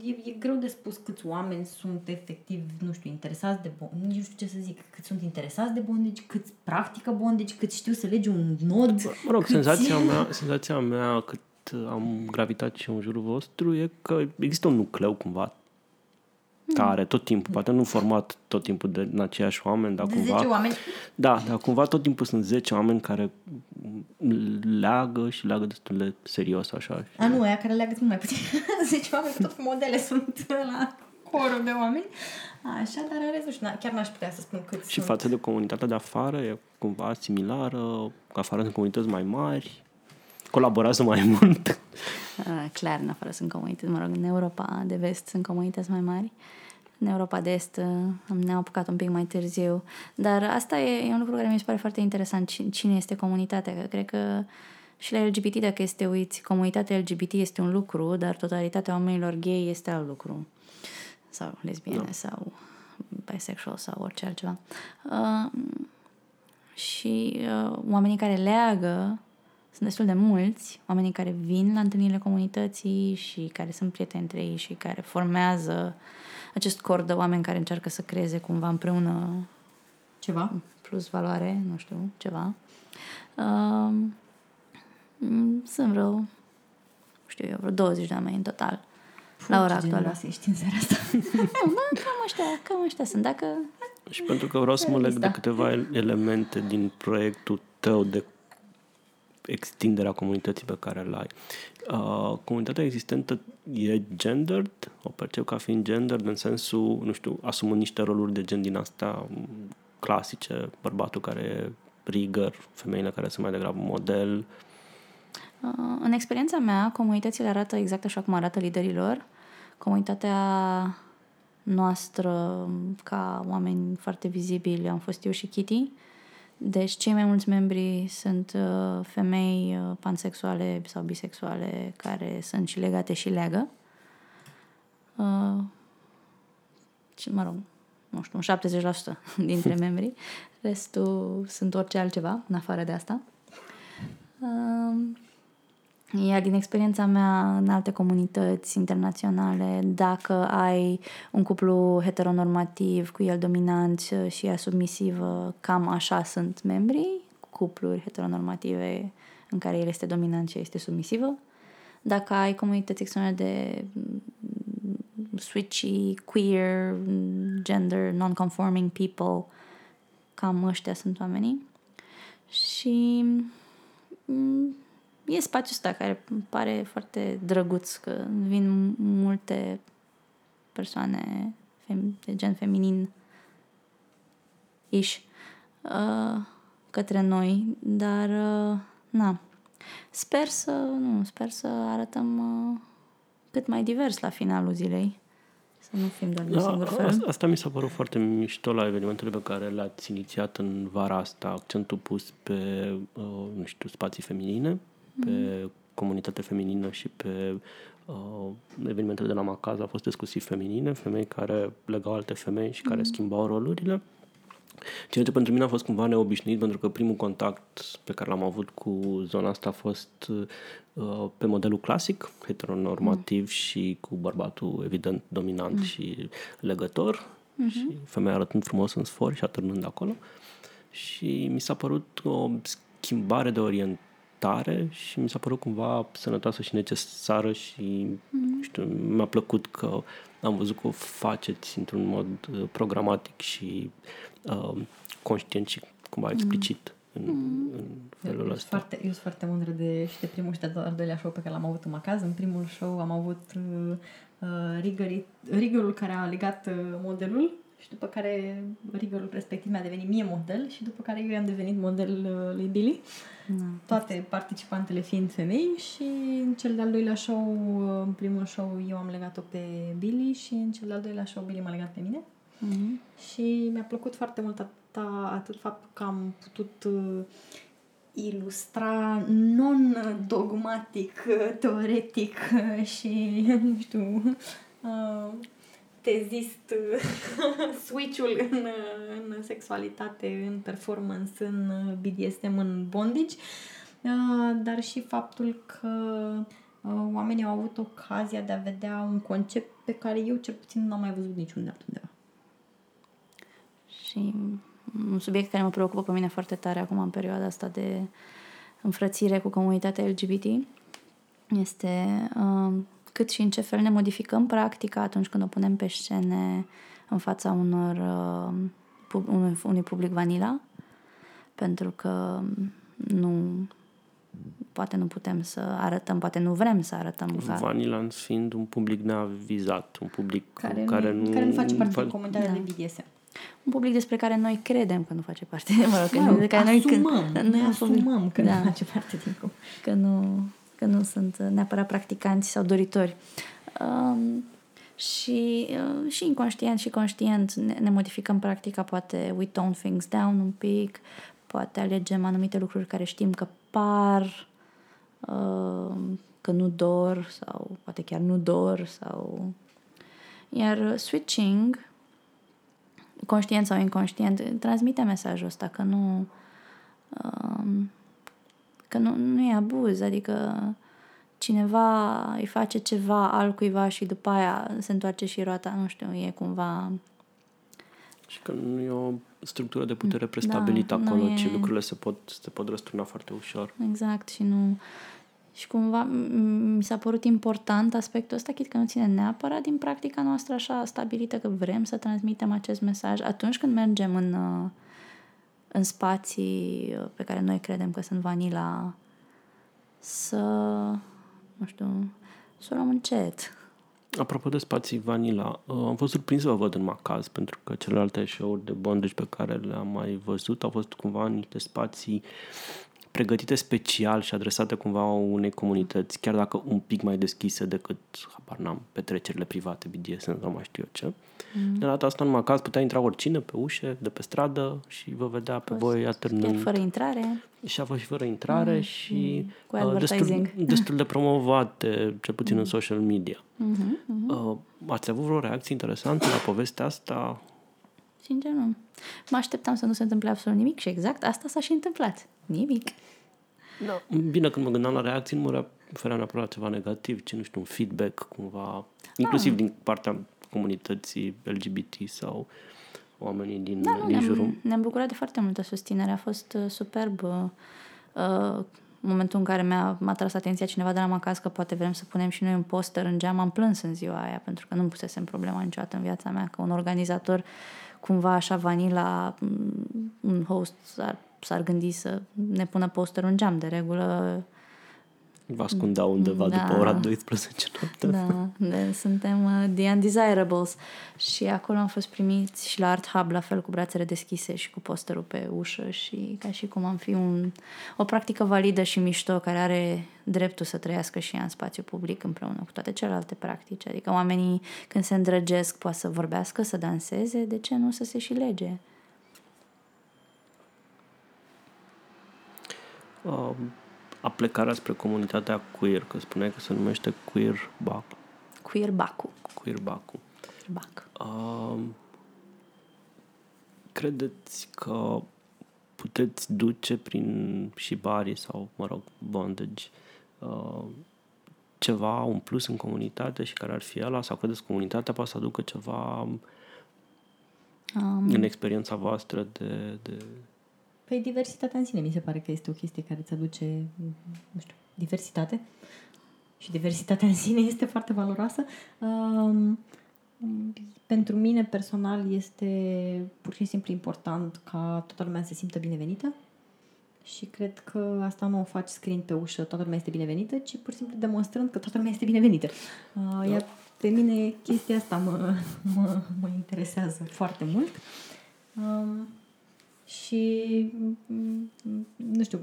e, e greu de spus câți oameni sunt efectiv, nu știu, interesați de bondage, nu știu ce să zic, cât sunt interesați de bondage, cât practică bondage, cât știu să lege un nod. Mă rog, cât... senzația mea, senzația mea cât am gravitat și în jurul vostru e că există un nucleu cumva tare tot timpul, poate nu format tot timpul de în aceiași oameni, dar de cumva... 10 oameni? Da, dar cumva tot timpul sunt 10 oameni care leagă și leagă destul de serios așa. A, nu, aia care leagă mult mai puțin. 10 oameni, tot modele sunt la corul de oameni. Așa, dar în rest, nu știu, chiar n-aș putea să spun cât Și sunt. față de comunitatea de afară e cumva similară, afară sunt comunități mai mari, colaborează mai mult. Clar, în afară sunt comunități, mă rog, în Europa de vest sunt comunități mai mari. În Europa de Est ne-am apucat un pic mai târziu. Dar asta e, e un lucru care mi se pare foarte interesant. Cine este comunitatea? Că cred că și la LGBT, dacă este uiți, comunitatea LGBT este un lucru, dar totalitatea oamenilor gay este alt lucru. Sau lesbiene, no. sau bisexual, sau orice altceva. Uh, și uh, oamenii care leagă sunt destul de mulți, oamenii care vin la întâlnirile comunității și care sunt prieteni între ei și care formează acest cor de oameni care încearcă să creeze cumva împreună ceva plus valoare, nu știu, ceva. Uh, sunt vreo, știu eu, vreo 20 de oameni în total. Puh, la ora actuală. ești în seara asta. nu, da, cam ăștia, cam ăștia sunt. Dacă... Și pentru că vreau să mă leg de câteva elemente din proiectul tău de extinderea comunității pe care îl ai. Uh, comunitatea existentă e gendered, o percep ca fiind gendered în sensul, nu știu, asumând niște roluri de gen din astea clasice, bărbatul care e rigăr, femeile care sunt mai degrabă model. Uh, în experiența mea, comunitățile arată exact așa cum arată liderilor. Comunitatea noastră, ca oameni foarte vizibili, am fost eu și Kitty, uh, deci cei mai mulți membri sunt uh, femei uh, pansexuale sau bisexuale care sunt și legate și leagă. Uh, mă rog, nu știu, un 70% dintre membri. Restul sunt orice altceva, în afară de asta. Uh, Iar din experiența mea în alte comunități internaționale, dacă ai un cuplu heteronormativ cu el dominant și ea submisivă, cam așa sunt membrii, cupluri heteronormative în care el este dominant și ea este submisivă. Dacă ai comunități extreme de switchy, queer, gender, non-conforming people, cam ăștia sunt oamenii. Și mm, e spațiul ăsta care îmi pare foarte drăguț, că vin multe persoane de gen feminin iși uh, către noi, dar uh, na. Sper să, nu, sper să arătăm uh, cât mai divers la finalul zilei. Să nu fim doar de da, singur fel. Asta mi s-a părut foarte mișto la evenimentele pe care le-ați inițiat în vara asta, accentul pus pe, uh, nu știu, spații feminine, mm. Pe comunitate feminină și pe uh, evenimentele de la Macaz au fost exclusiv feminine, femei care legau alte femei și care mm. schimbau rolurile. Ceea ce pentru mine a fost cumva neobișnuit, pentru că primul contact pe care l-am avut cu zona asta a fost uh, pe modelul clasic, heteronormativ mm. și cu bărbatul evident dominant mm. și legător mm-hmm. și femeia arătând frumos în sfor și atârnând acolo. Și mi s-a părut o schimbare de orientare și mi s-a părut cumva sănătoasă și necesară și mm. știu, mi-a plăcut că am văzut că o faceți într-un mod uh, programatic și uh, conștient și cumva mm. explicit mm. în, în felul eu, ăsta. Foarte, eu sunt foarte mândră de, și de primul și de al doilea show pe care l-am avut în Macaz. În primul show am avut uh, uh rigorul care a legat uh, modelul și după care rigorul respectiv mi-a devenit mie model și după care eu am devenit model uh, lui Billy. Mm. Toate participantele fiind femei și în cel de-al doilea show, uh, în primul show eu am legat-o pe Billy și în cel de-al doilea show Billy m-a legat pe mine. Mm-hmm. Și mi-a plăcut foarte mult atât, atât faptul că am putut uh, ilustra non-dogmatic, uh, teoretic uh, și, nu știu, uh, tezist switch-ul în, în sexualitate, în performance, în BDSM, în bondage, dar și faptul că oamenii au avut ocazia de a vedea un concept pe care eu cel puțin nu am mai văzut niciunde altundeva. Și un subiect care mă preocupă pe mine foarte tare acum în perioada asta de înfrățire cu comunitatea LGBT este uh, cât și în ce fel ne modificăm practica atunci când o punem pe scene în fața unor, uh, pub, unui, unui public vanila, pentru că nu poate nu putem să arătăm, poate nu vrem să arătăm. Vanilla fiind un public neavizat, un public care, care nu, care nu face parte din comunitatea da. de BDSM. Un public despre care noi credem că nu face parte. Mă rog, că, de care asumăm, noi, noi asumăm că da, nu face parte din că nu, că nu sunt neapărat practicanți sau doritori. Um, și, uh, și inconștient și conștient ne, ne modificăm practica, poate we tone things down un pic, poate alegem anumite lucruri care știm că par uh, că nu dor sau poate chiar nu dor sau iar switching conștient sau inconștient, transmite mesajul ăsta că nu um, că nu, nu e abuz, adică cineva îi face ceva altcuiva și după aia se întoarce și roata, nu știu, e cumva... Și că nu e o structură de putere da, prestabilită da, acolo, e... ci lucrurile se pot, se pot răsturna foarte ușor. Exact, și nu... Și cumva mi s-a părut important aspectul ăsta, chit că nu ține neapărat din practica noastră așa stabilită că vrem să transmitem acest mesaj atunci când mergem în, uh, în spații uh, pe care noi credem că sunt vanila, să, nu știu, să o luăm încet. Apropo de spații vanila, uh, am fost surprins să vă văd în Macaz, pentru că celelalte show-uri de bondage pe care le-am mai văzut au fost cumva în niște spații pregătite special și adresate cumva unei comunități, chiar dacă un pic mai deschise decât, habar n-am, petrecerile private, BDSM sau mai știu eu ce. Mm. De data asta, numai caz, putea intra oricine pe ușe, de pe stradă și vă vedea pe voi atârnând. fără intrare. Și a fost și fără intrare mm. și mm. Uh, destul, destul de promovate, cel puțin mm. în social media. Mm-hmm. Mm-hmm. Uh, ați avut vreo reacție interesantă la povestea asta? Sincer, nu. Mă așteptam să nu se întâmple absolut nimic și exact asta s-a și întâmplat. Nimic. Da. Bine, când mă gândeam la reacții, nu mă refeream neapărat la ceva negativ, ci, nu știu, un feedback cumva, inclusiv ah. din partea comunității LGBT sau oamenii din, da, nu, din ne-am, jurul. Ne-am bucurat de foarte multă susținere, a fost uh, superb. Uh, uh, momentul în care mi-a, m-a tras atenția cineva de la Macas că poate vrem să punem și noi un poster în geam, am plâns în ziua aia, pentru că nu pusesem problema niciodată în viața mea, că un organizator cumva așa vanila, mm, un host s-ar, s-ar gândi să ne pună posterul în geam. De regulă Vă ascundea undeva da. după ora 12 noapte. Da, de, suntem uh, the undesirables. Și acolo am fost primiți și la Art Hub, la fel, cu brațele deschise și cu posterul pe ușă și ca și cum am fi un, o practică validă și mișto care are dreptul să trăiască și ea în spațiu public împreună cu toate celelalte practici. Adică oamenii când se îndrăgesc poate să vorbească, să danseze, de ce nu să se și lege? Um aplecarea spre comunitatea queer, că spuneai că se numește Queer Baku. Queer Baku. Queer Baku. Bac. Uh, credeți că puteți duce prin șibarii sau, mă rog, bondage uh, ceva, un plus în comunitate și care ar fi ăla? Sau credeți că comunitatea poate să aducă ceva um, în experiența voastră de, de Păi diversitatea în sine mi se pare că este o chestie care îți aduce, nu știu, diversitate. Și diversitatea în sine este foarte valoroasă. Um, pentru mine personal este pur și simplu important ca toată lumea să se simtă binevenită și cred că asta nu o faci scriind pe ușă toată lumea este binevenită, ci pur și simplu demonstrând că toată lumea este binevenită. Uh, iar pe mine chestia asta mă, mă, mă interesează foarte mult. Um, și, nu știu,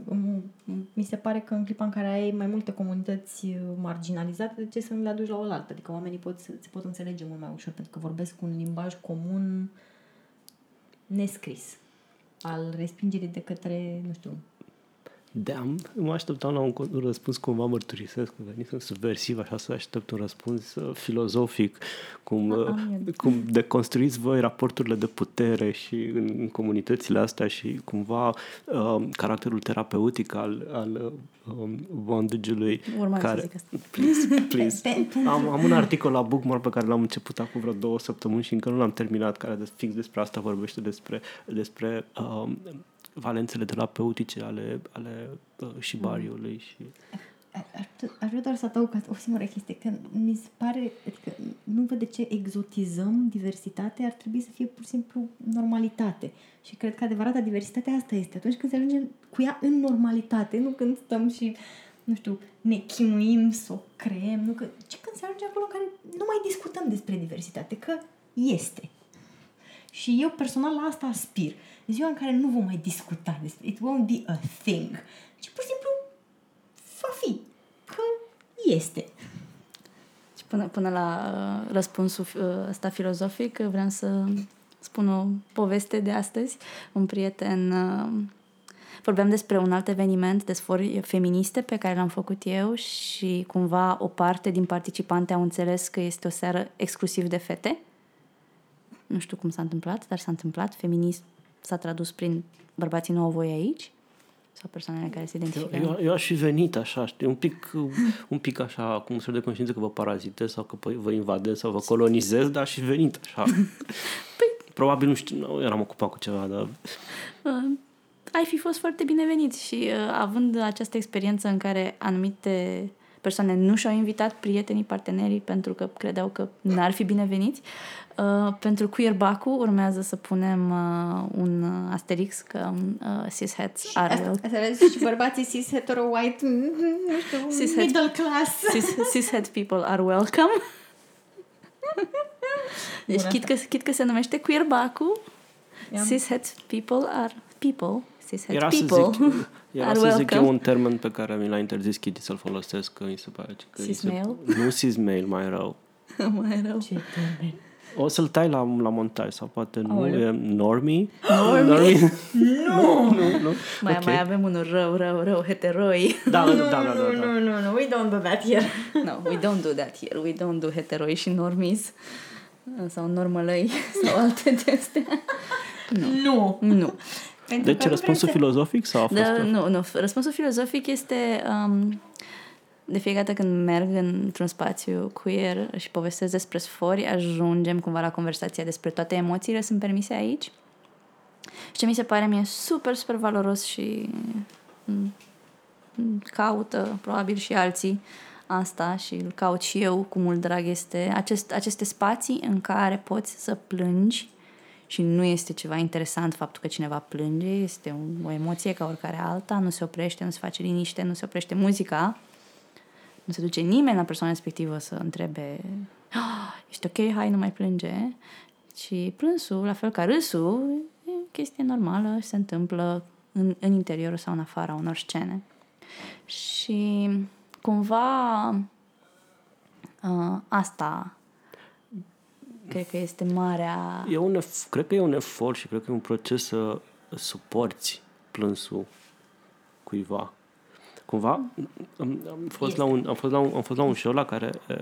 mi se pare că în clipa în care ai mai multe comunități marginalizate, de ce să nu le aduci la oaltă? Adică oamenii pot, se pot înțelege mult mai ușor, pentru că vorbesc un limbaj comun nescris al respingerii de către, nu știu, da, mă așteptam la un, un răspuns cumva mărturisesc, că sunt subversiv, așa să aștept un răspuns uh, filozofic, cum, uh, cum deconstruiți voi raporturile de putere și în, în comunitățile astea și cumva uh, caracterul terapeutic al, al uh, um, bondage-ului. Urma care... să zic asta. Please, please. am, am un articol la Bookmark pe care l-am început acum vreo două săptămâni și încă nu l-am terminat, care de, fix despre asta vorbește, despre, despre uh, valențele terapeutice ale, ale uh, șibariului. Mm. Și... Aș vrea doar să adaug o singură chestie, că mi se pare, adică nu văd de ce exotizăm diversitatea, ar trebui să fie pur și simplu normalitate. Și cred că adevărata diversitate asta este, atunci când se ajunge cu ea în normalitate, nu când stăm și, nu știu, ne chinuim să o creăm, nu că, ci când se ajunge acolo în care nu mai discutăm despre diversitate, că este. Și eu personal la asta aspir ziua în care nu vom mai discuta despre it won't be a thing. Deci pur și simplu va fi. Că este. Și până, până la uh, răspunsul uh, ăsta filozofic, vreau să spun o poveste de astăzi. Un prieten uh, vorbeam despre un alt eveniment de sfori feministe pe care l-am făcut eu și cumva o parte din participante au înțeles că este o seară exclusiv de fete. Nu știu cum s-a întâmplat, dar s-a întâmplat. Feminist, s-a tradus prin bărbații nu au voie aici? Sau persoanele care se identifică? Eu, eu, eu aș fi venit așa, știi, un pic, un pic așa, cum să de conștiință că vă parazitez sau că vă invadez sau vă colonizez, dar aș fi venit așa. păi, Probabil, nu știu, nu, eram ocupat cu ceva, dar... Uh, ai fi fost foarte binevenit și uh, având această experiență în care anumite persoane nu și-au invitat prietenii, partenerii pentru că credeau că n-ar fi bineveniți. Uh, pentru Queer Baku urmează să punem uh, un uh, asterix că uh, cisheads are welcome. și bărbații cis hetero white, nu știu, cis middle class. Cis, cishead people are welcome. deci chit că, chit că se numește Queer Baku, yeah. cishead people are people cishet era people să zic, era să zic eu un termen pe care mi l-a interzis Kitty să-l folosesc, că mi se pare că... Cismail? Nu cismail, mai rău. mai rău. Ce termen? O să-l tai la, la montaj sau poate nu. E normie? Normie? nu! nu, nu. Mai, okay. mai avem unul rău, rău, rău, heteroi. Da, da, da, da, da, da. Nu, nu, nu, we don't do that here. no, we don't do that here. We don't do heteroi și normies sau normălăi sau alte de astea. Nu. Nu. Pentru Deci că nu răspunsul vrem să- filozofic sau a fost... Da, nu, nu. Răspunsul filozofic este um, de fiecare dată când merg într-un spațiu queer și povestesc despre sfori, ajungem cumva la conversația despre toate emoțiile sunt permise aici. Și ce mi se pare mie super, super valoros și mm, mm, caută probabil și alții asta și îl caut și eu cu mult drag este acest, aceste spații în care poți să plângi și nu este ceva interesant faptul că cineva plânge, este o, o emoție ca oricare alta, nu se oprește, nu se face liniște, nu se oprește muzica, nu se duce nimeni la persoana respectivă să întrebe "Ah, ești ok, hai, nu mai plânge. Și plânsul, la fel ca râsul, e o chestie normală și se întâmplă în, în interiorul sau în afara unor scene. Și cumva uh, asta cred că este marea... E un ef- cred că e un efort și cred că e un proces să suporți plânsul cuiva. Cumva am, am, fost la un, am, fost la un, am fost la un show la care uh,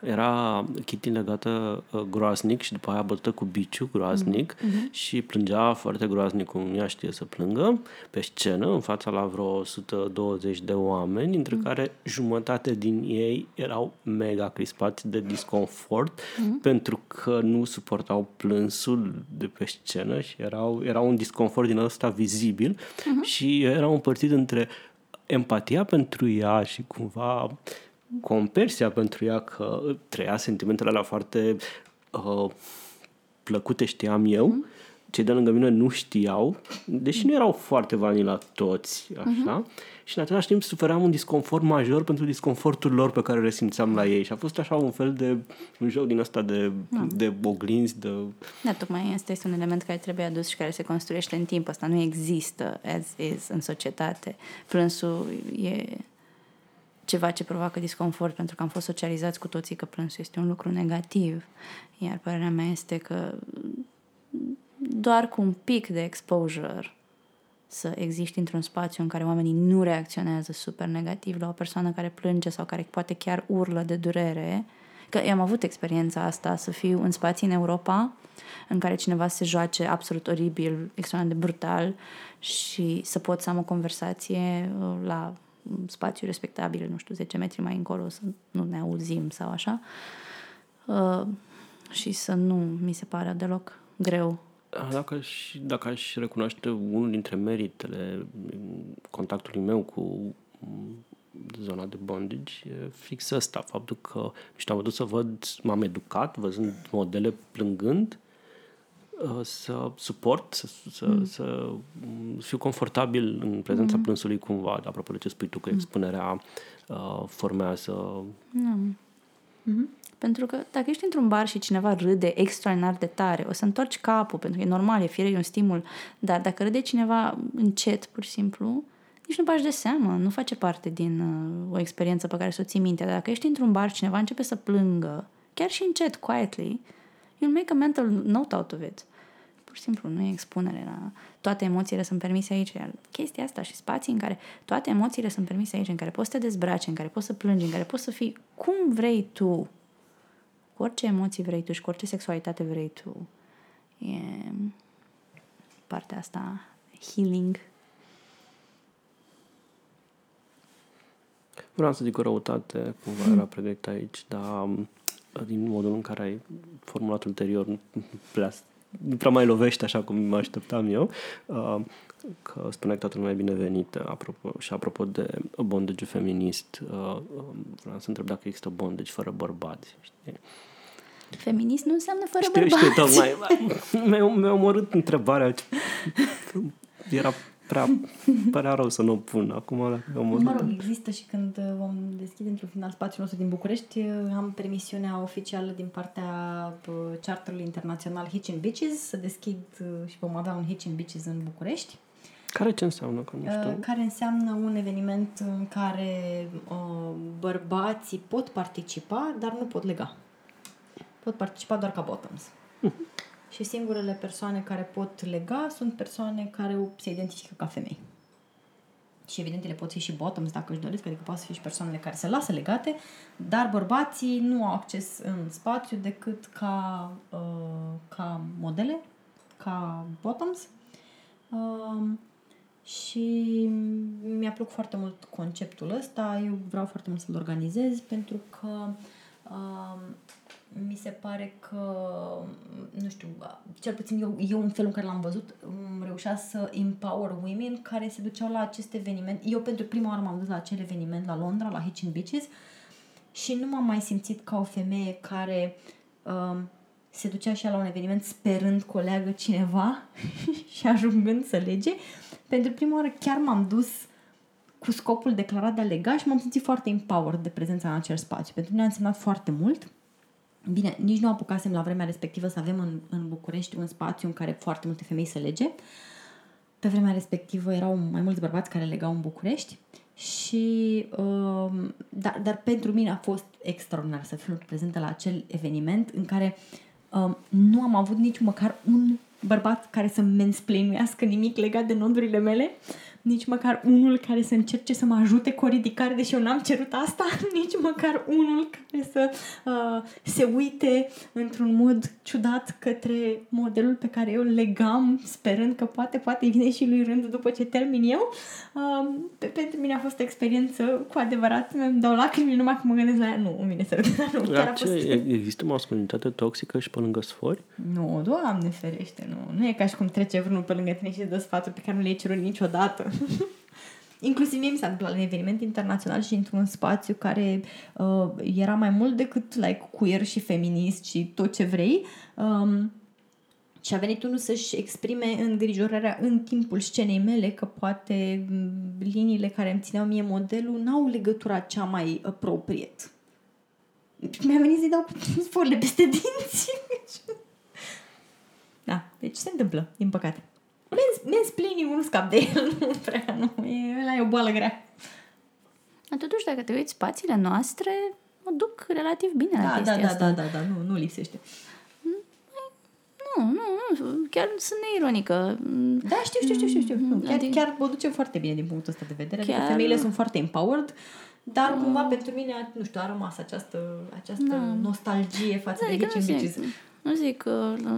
era Kitty legată uh, groaznic și după aia bătută cu biciu groaznic mm-hmm. și plângea foarte groaznic cum ea știe să plângă pe scenă în fața la vreo 120 de oameni, dintre mm-hmm. care jumătate din ei erau mega crispați de disconfort mm-hmm. pentru că nu suportau plânsul de pe scenă și erau, era un disconfort din ăsta vizibil mm-hmm. și era împărțit între empatia pentru ea și cumva compersia pentru ea că trăia sentimentele alea foarte uh, plăcute, știam eu. Mm-hmm. Cei de lângă mine nu știau, deși nu erau foarte vanila toți, așa. Mm-hmm. Și în același timp sufeream un disconfort major pentru disconfortul lor pe care le simțeam la ei. Și a fost așa un fel de un joc din ăsta de, Da. de oglinzi, de... Da, tocmai asta este un element care trebuie adus și care se construiește în timp. Asta nu există as is în societate. Plânsul e ceva ce provoacă disconfort pentru că am fost socializați cu toții că plânsul este un lucru negativ. Iar părerea mea este că doar cu un pic de exposure să existi într-un spațiu în care oamenii nu reacționează super negativ la o persoană care plânge sau care poate chiar urlă de durere. Că eu am avut experiența asta să fiu în spații în Europa în care cineva se joace absolut oribil, extraordinar de brutal și să pot să am o conversație uh, la un spațiu respectabil, nu știu, 10 metri mai încolo, să nu ne auzim sau așa. Uh, și să nu mi se pare deloc greu Dacă aș, dacă aș recunoaște unul dintre meritele contactului meu cu zona de bondage, e fix ăsta, faptul că și am să văd, m-am educat văzând modele plângând, uh, să suport, să, să, mm. să fiu confortabil în prezența mm. plânsului cumva, apropo de ce spui tu, că expunerea uh, formează Nu. Mm-hmm. Pentru că dacă ești într-un bar și cineva râde extraordinar de tare, o să întorci capul, pentru că e normal, e fire, e un stimul, dar dacă râde cineva încet, pur și simplu, nici nu bagi de seamă, nu face parte din uh, o experiență pe care să o ții minte. Dar dacă ești într-un bar și cineva începe să plângă, chiar și încet, quietly, you'll make a mental note out of it. Pur și simplu, nu e expunere la... Toate emoțiile sunt permise aici. Iar chestia asta și spații în care toate emoțiile sunt permise aici, în care poți să te dezbraci, în care poți să plângi, în care poți să fii cum vrei tu, cu orice emoții vrei tu și cu orice sexualitate vrei tu. E partea asta healing. Vreau să zic o răutate, cumva era pregătit aici, dar um, din modul în care ai formulat ulterior, nu prea, nu prea mai lovește așa cum mă așteptam eu, uh, că spuneai că toată lumea e binevenită apropo, și apropo de bondage feminist, uh, vreau să întreb dacă există bondage fără bărbați, știi? Feminist nu înseamnă fără Știu, bărbați. știu, tocmai. Mi-a, mi-a omorât întrebarea. Era prea, părea rău să nu o pun. Acum mi-a omorât. Mă rog, există și când uh, vom deschide într-un final spațiul nostru din București, uh, am permisiunea oficială din partea uh, charterului internațional Hitch and Beaches să deschid uh, și vom avea un Hitch and Beaches în București. Care ce înseamnă? Că nu știu. Uh, care înseamnă un eveniment în care uh, bărbații pot participa, dar nu pot lega. Pot participa doar ca bottoms. Și singurele persoane care pot lega sunt persoane care se identifică ca femei. Și evident ele pot fi și bottoms dacă își doresc, adică poate să fie și persoanele care se lasă legate, dar bărbații nu au acces în spațiu decât ca, uh, ca modele, ca bottoms Um, și mi-a plăcut foarte mult conceptul ăsta. Eu vreau foarte mult să-l organizez pentru că um, mi se pare că, nu știu, cel puțin eu, eu în felul în care l-am văzut, reușea să empower women care se duceau la acest eveniment. Eu pentru prima oară m-am dus la acel eveniment la Londra, la Hitchin Beaches și nu m-am mai simțit ca o femeie care um, se ducea și la un eveniment sperând că o leagă cineva și ajungând să lege. Pentru prima oară chiar m-am dus cu scopul declarat de a lega și m-am simțit foarte empowered de prezența în acel spațiu. Pentru mine a însemnat foarte mult. Bine, nici nu apucasem la vremea respectivă să avem în, în București un spațiu în care foarte multe femei să lege. Pe vremea respectivă erau mai mulți bărbați care legau în București și um, dar, dar pentru mine a fost extraordinar să fiu prezentă la acel eveniment în care um, nu am avut nici măcar un bărbat care să mansplainuiască nimic legat de nodurile mele nici măcar unul care să încerce să mă ajute cu o ridicare, deși eu n-am cerut asta, nici măcar unul care să uh, se uite într-un mod ciudat către modelul pe care eu legam, sperând că poate, poate vine și lui rând după ce termin eu. Uh, pe, pentru mine a fost o experiență cu adevărat, mi-am dau lacrimi numai când mă gândesc la ea. Nu, în mine să nu, chiar a fost... Există masculinitate toxică și pe lângă sfori? Nu, doamne ferește, nu. Nu e ca și cum trece vreunul pe lângă tine și îți dă sfaturi pe care nu le-ai cerut niciodată. Inclusiv mie mi s-a întâmplat la un eveniment internațional și într-un spațiu care uh, era mai mult decât like, queer și feminist și tot ce vrei. Um, și a venit unul să-și exprime îngrijorarea în timpul scenei mele că poate mm, liniile care îmi țineau mie modelul n-au legătura cea mai appropriate. Mi-a venit să-i dau sporile peste dinți. da, deci se întâmplă, din păcate. Mansplaining nu scap de el, nu prea, nu. E, ăla e o boală grea. Totuși, dacă te uiți, spațiile noastre o duc relativ bine da, la da, chestia da, asta. Da, da, da, nu, nu lipsește. Nu, nu, nu, chiar sunt neironică. Da, știu, știu, știu, știu. știu. Mm, chiar, adică... chiar o ducem foarte bine din punctul ăsta de vedere. Adică chiar... Adică femeile sunt foarte empowered, dar mm. cumva pentru mine, nu știu, a rămas această, această da. nostalgie față da, de adică Hitchin nu zic,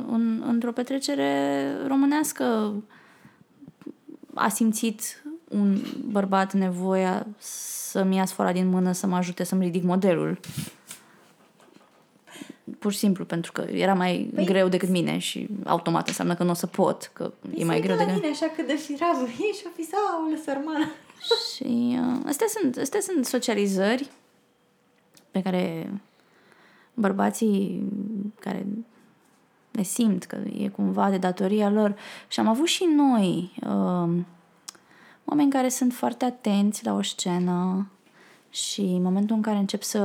în, într-o petrecere românească a simțit un bărbat nevoia să-mi ia sfora din mână să mă ajute să-mi ridic modelul. Pur și simplu, pentru că era mai păi, greu decât mine și automat înseamnă că nu o să pot, că păi e mai greu decât... mine așa că de firavă, ești o fisau, sărmană. Și uh, astea, sunt, astea sunt socializări pe care bărbații care le simt că e cumva de datoria lor. Și am avut și noi uh, oameni care sunt foarte atenți la o scenă și în momentul în care încep să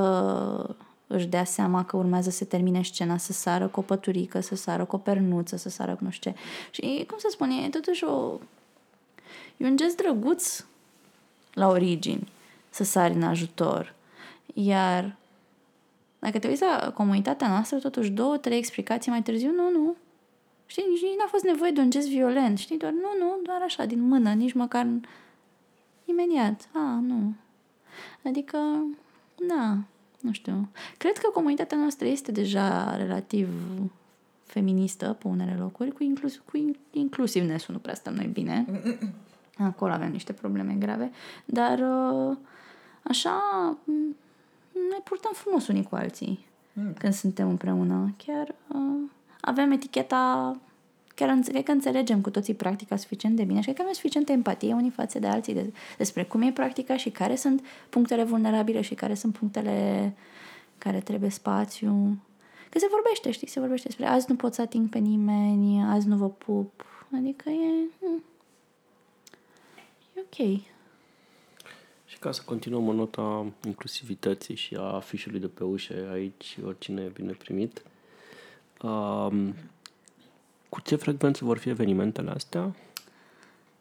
își dea seama că urmează să termine scena, să sară cu o păturică, să sară cu o pernuță, să sară cu nu știu ce. Și, cum să spun, e totuși o... E un gest drăguț la origini să sari în ajutor. Iar dacă te uiți la comunitatea noastră, totuși două, trei explicații mai târziu, nu, nu. Știi, nici, nici n-a fost nevoie de un gest violent, știi, doar nu, nu, doar așa, din mână, nici măcar imediat. A, nu. Adică, da, nu știu. Cred că comunitatea noastră este deja relativ feministă pe unele locuri, cu, inclus, cu inclusiveness nu prea stăm noi bine. Acolo avem niște probleme grave, dar uh, așa ne purtăm frumos unii cu alții mm. când suntem împreună. Chiar uh, avem eticheta chiar cred că înțelegem cu toții practica suficient de bine și cred că avem suficientă empatie unii față de alții de, despre cum e practica și care sunt punctele vulnerabile și care sunt punctele care trebuie spațiu. Că se vorbește, știi, se vorbește despre azi nu pot să ating pe nimeni, azi nu vă pup. Adică e... Mm, e ok. Și ca să continuăm în nota inclusivității și a afișului de pe ușă aici, oricine e bine primit, um, cu ce frecvență vor fi evenimentele astea?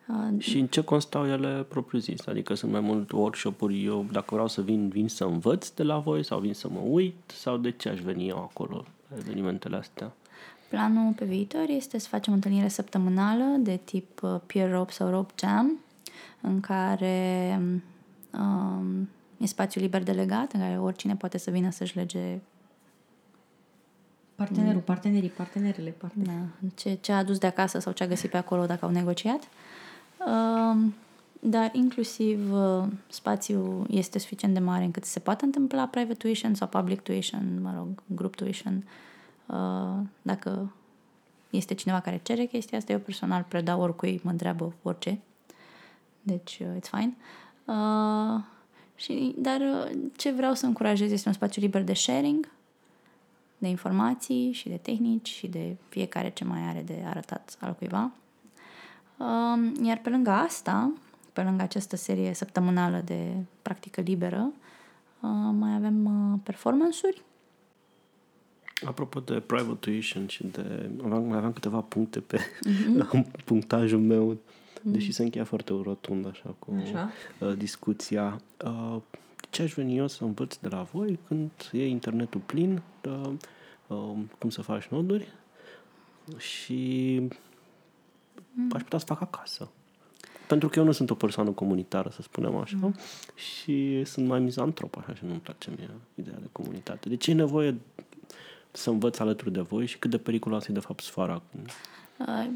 Uh, și în ce constau ele propriu-zis? Adică sunt mai mult workshop-uri, eu dacă vreau să vin, vin să învăț de la voi sau vin să mă uit sau de ce aș veni eu acolo la evenimentele astea? Planul pe viitor este să facem o întâlnire săptămânală de tip uh, peer rope sau rope jam în care Um, e spațiu liber delegat în care oricine poate să vină să-și lege Partenerul, partenerii, partenerele, partenerii. Da, ce, ce a adus de acasă sau ce a găsit pe acolo dacă au negociat. Uh, dar inclusiv uh, spațiul este suficient de mare încât se poate întâmpla private tuition sau public tuition, mă rog, group tuition. Uh, dacă este cineva care cere chestia asta, eu personal predau oricui, mă întreabă orice. Deci, uh, it's fine. Uh, și, dar uh, ce vreau să încurajez este un spațiu liber de sharing, de informații și de tehnici și de fiecare ce mai are de arătat al cuiva. Uh, iar pe lângă asta, pe lângă această serie săptămânală de practică liberă, uh, mai avem uh, performance-uri. Apropo de private tuition și de... Aveam, mai aveam câteva puncte pe mm-hmm. punctajul meu, deși mm-hmm. se încheia foarte rotund așa cu așa. Uh, discuția. Uh, ce aș veni eu să învăț de la voi când e internetul plin, uh, uh, cum să faci noduri și mm. aș putea să fac acasă pentru că eu nu sunt o persoană comunitară, să spunem așa, mm. și sunt mai mizantrop, așa, și nu-mi place mie ideea de comunitate. Deci e nevoie să învăț alături de voi și cât de periculoasă e de fapt sfara. Uh,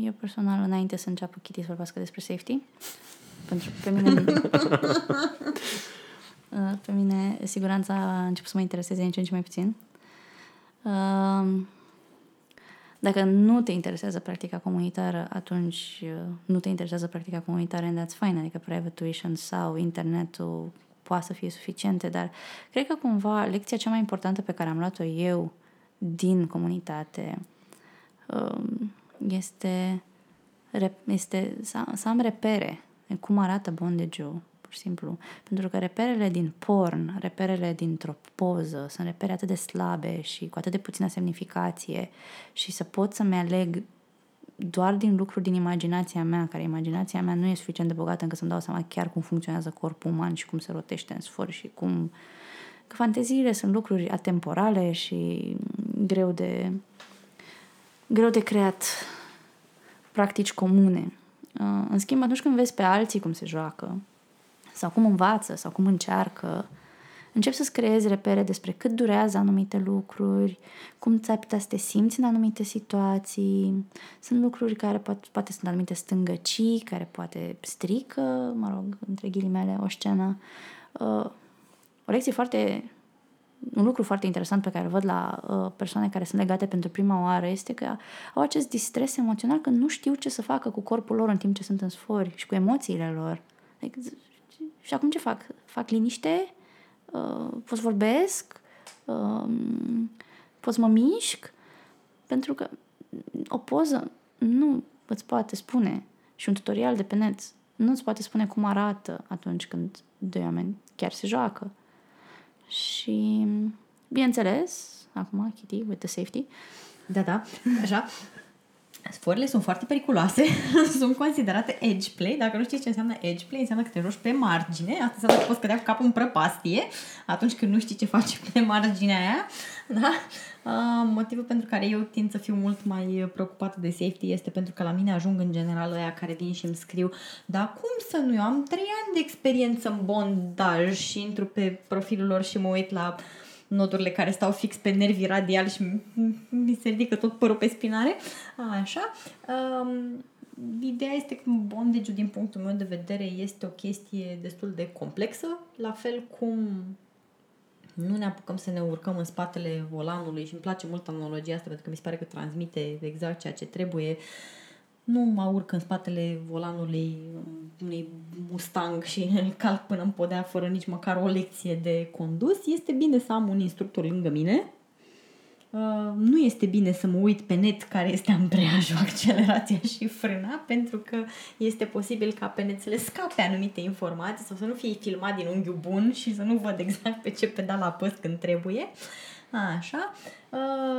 eu personal, înainte să înceapă Kitty să vorbească despre safety, pentru că pe mine... Uh, pe mine siguranța a început să mă intereseze nici în ce mai puțin. Uh, dacă nu te interesează practica comunitară, atunci uh, nu te interesează practica comunitară and that's fine, adică private tuition sau internetul poate să fie suficiente, dar cred că cumva lecția cea mai importantă pe care am luat-o eu din comunitate um, este, este să, să am repere cum arată bondage pur și simplu. Pentru că reperele din porn, reperele dintr-o poză, sunt repere atât de slabe și cu atât de puțină semnificație și să pot să-mi aleg doar din lucruri din imaginația mea, care imaginația mea nu e suficient de bogată încât să-mi dau seama chiar cum funcționează corpul uman și cum se rotește în sfor și cum... Că fanteziile sunt lucruri atemporale și greu de greu de creat practici comune. Uh, în schimb, atunci când vezi pe alții cum se joacă, sau cum învață, sau cum încearcă, începi să-ți creezi repere despre cât durează anumite lucruri, cum ți-ai putea să te simți în anumite situații. Sunt lucruri care poate, poate sunt anumite stângăcii, care poate strică, mă rog, între ghilimele, o scenă. Uh, o lecție foarte un lucru foarte interesant pe care îl văd la uh, persoane care sunt legate pentru prima oară este că au acest distres emoțional că nu știu ce să facă cu corpul lor în timp ce sunt în sfori și cu emoțiile lor. Like, și acum ce fac? Fac liniște? Uh, pot să vorbesc? Uh, pot să mă mișc? Pentru că o poză nu îți poate spune și un tutorial de pe net nu îți poate spune cum arată atunci când doi oameni chiar se joacă. Și, bineînțeles, acum, Kitty, with the safety. Da, da, așa. Sforile sunt foarte periculoase, sunt considerate edge play. Dacă nu știți ce înseamnă edge play, înseamnă că te joci pe margine. Asta înseamnă că poți cădea cu capul în prăpastie atunci când nu știi ce faci pe marginea aia. Da? Uh, motivul pentru care eu tind să fiu mult mai preocupată de safety este pentru că la mine ajung în general aia care vin și îmi scriu dar cum să nu? Eu am trei ani de experiență în bondaj și intru pe profilul lor și mă uit la uh, nodurile care stau fix pe nervii radiali și mi se ridică tot părul pe spinare. Așa. Um, ideea este că bondage din punctul meu de vedere este o chestie destul de complexă, la fel cum nu ne apucăm să ne urcăm în spatele volanului și îmi place mult analogia asta pentru că mi se pare că transmite exact ceea ce trebuie. Uh, nu mă urc în spatele volanului unui Mustang și îl calc până în podea fără nici măcar o lecție de condus. Este bine să am un instructor lângă mine. Uh, nu este bine să mă uit pe net care este ambreiajul, accelerația și frâna, pentru că este posibil ca pe net să le scape anumite informații sau să nu fie filmat din unghiul bun și să nu văd exact pe ce pedal apăs când trebuie. Așa.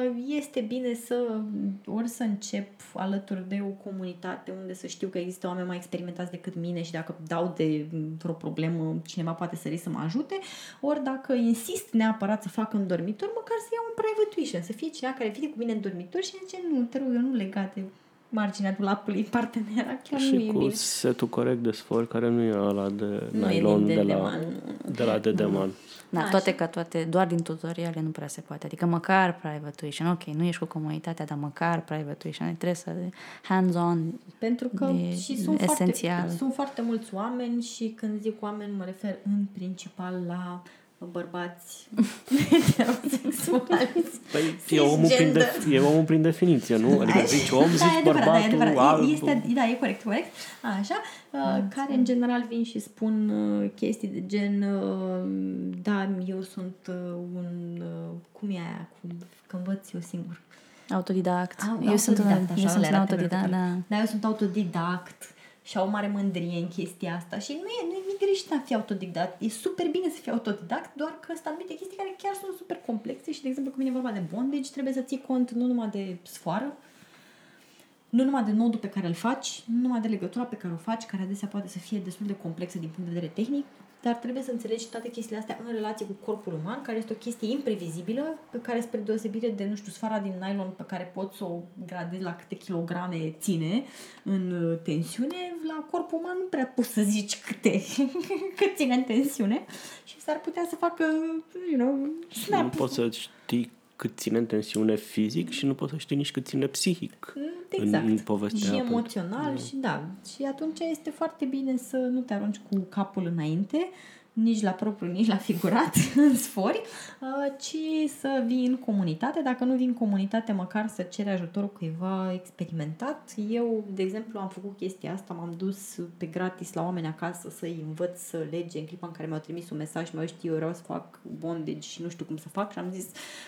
Uh, este bine să ori să încep alături de o comunitate unde să știu că există oameni mai experimentați decât mine și dacă dau de o problemă, cineva poate sări să mă ajute, ori dacă insist neapărat să fac în dormitor, măcar să iau un private tuition, să fie cineva care vine cu mine în dormitor și zice, nu, te rog, eu nu legat de marginea dulapului partenera, chiar și nu e cu bine. setul corect de sfor, care nu e ăla de nu nylon de, de, de, la, de la Dedeman. Da, Așa. toate ca toate, doar din tutoriale nu prea se poate. Adică măcar private tuition, ok, nu ești cu comunitatea, dar măcar private tuition, trebuie să hands-on. Pentru că E și sunt esențial. foarte, sunt foarte mulți oameni și când zic oameni mă refer în principal la bărbați heterosexuali. Păi e omul, prin Cisgender. de, e omul prin definiție, nu? Adică zici om, Da, e zici adevărat, da, e bărbatul, adevărat. alb. Este, da, e corect, corect. Așa, uh, care în general vin și spun uh, chestii de gen uh, da, eu sunt uh, un uh, cum e aia, cum, că învăț eu singur. Autodidact. Au- eu sunt un, autodidact, așa, eu sunt ăla un era autodidact, termenul da. Da, eu sunt autodidact și au o mare mândrie în chestia asta și nu e, nu e nimic greșit în a fi autodidact. E super bine să fii autodidact, doar că sunt anumite chestii care chiar sunt super complexe și, de exemplu, când vine vorba de bondage, trebuie să ții cont nu numai de sfoară, nu numai de nodul pe care îl faci, nu numai de legătura pe care o faci, care adesea poate să fie destul de complexă din punct de vedere tehnic, dar trebuie să înțelegi toate chestiile astea în relație cu corpul uman, care este o chestie imprevizibilă, pe care spre deosebire de, nu știu, sfara din nylon pe care poți să o gradezi la câte kilograme ține în uh, tensiune, la corpul uman nu prea poți să zici câte, cât ține în tensiune și s-ar putea să facă, you know, Și nu snap. poți să știi cât ține în tensiune fizic și nu poți să știi nici cât ține psihic. Exact. În, în povestea și aia, emoțional și da. Și atunci este foarte bine să nu te arunci cu capul înainte, nici la propriu, nici la figurat, în sfori, uh, ci să vii în comunitate. Dacă nu vii în comunitate, măcar să ceri ajutorul cuiva experimentat. Eu, de exemplu, am făcut chestia asta, m-am dus pe gratis la oameni acasă să-i învăț să lege în clipa în care mi-au trimis un mesaj și mi-au știu, eu vreau să fac bondage și nu știu cum să fac și am zis,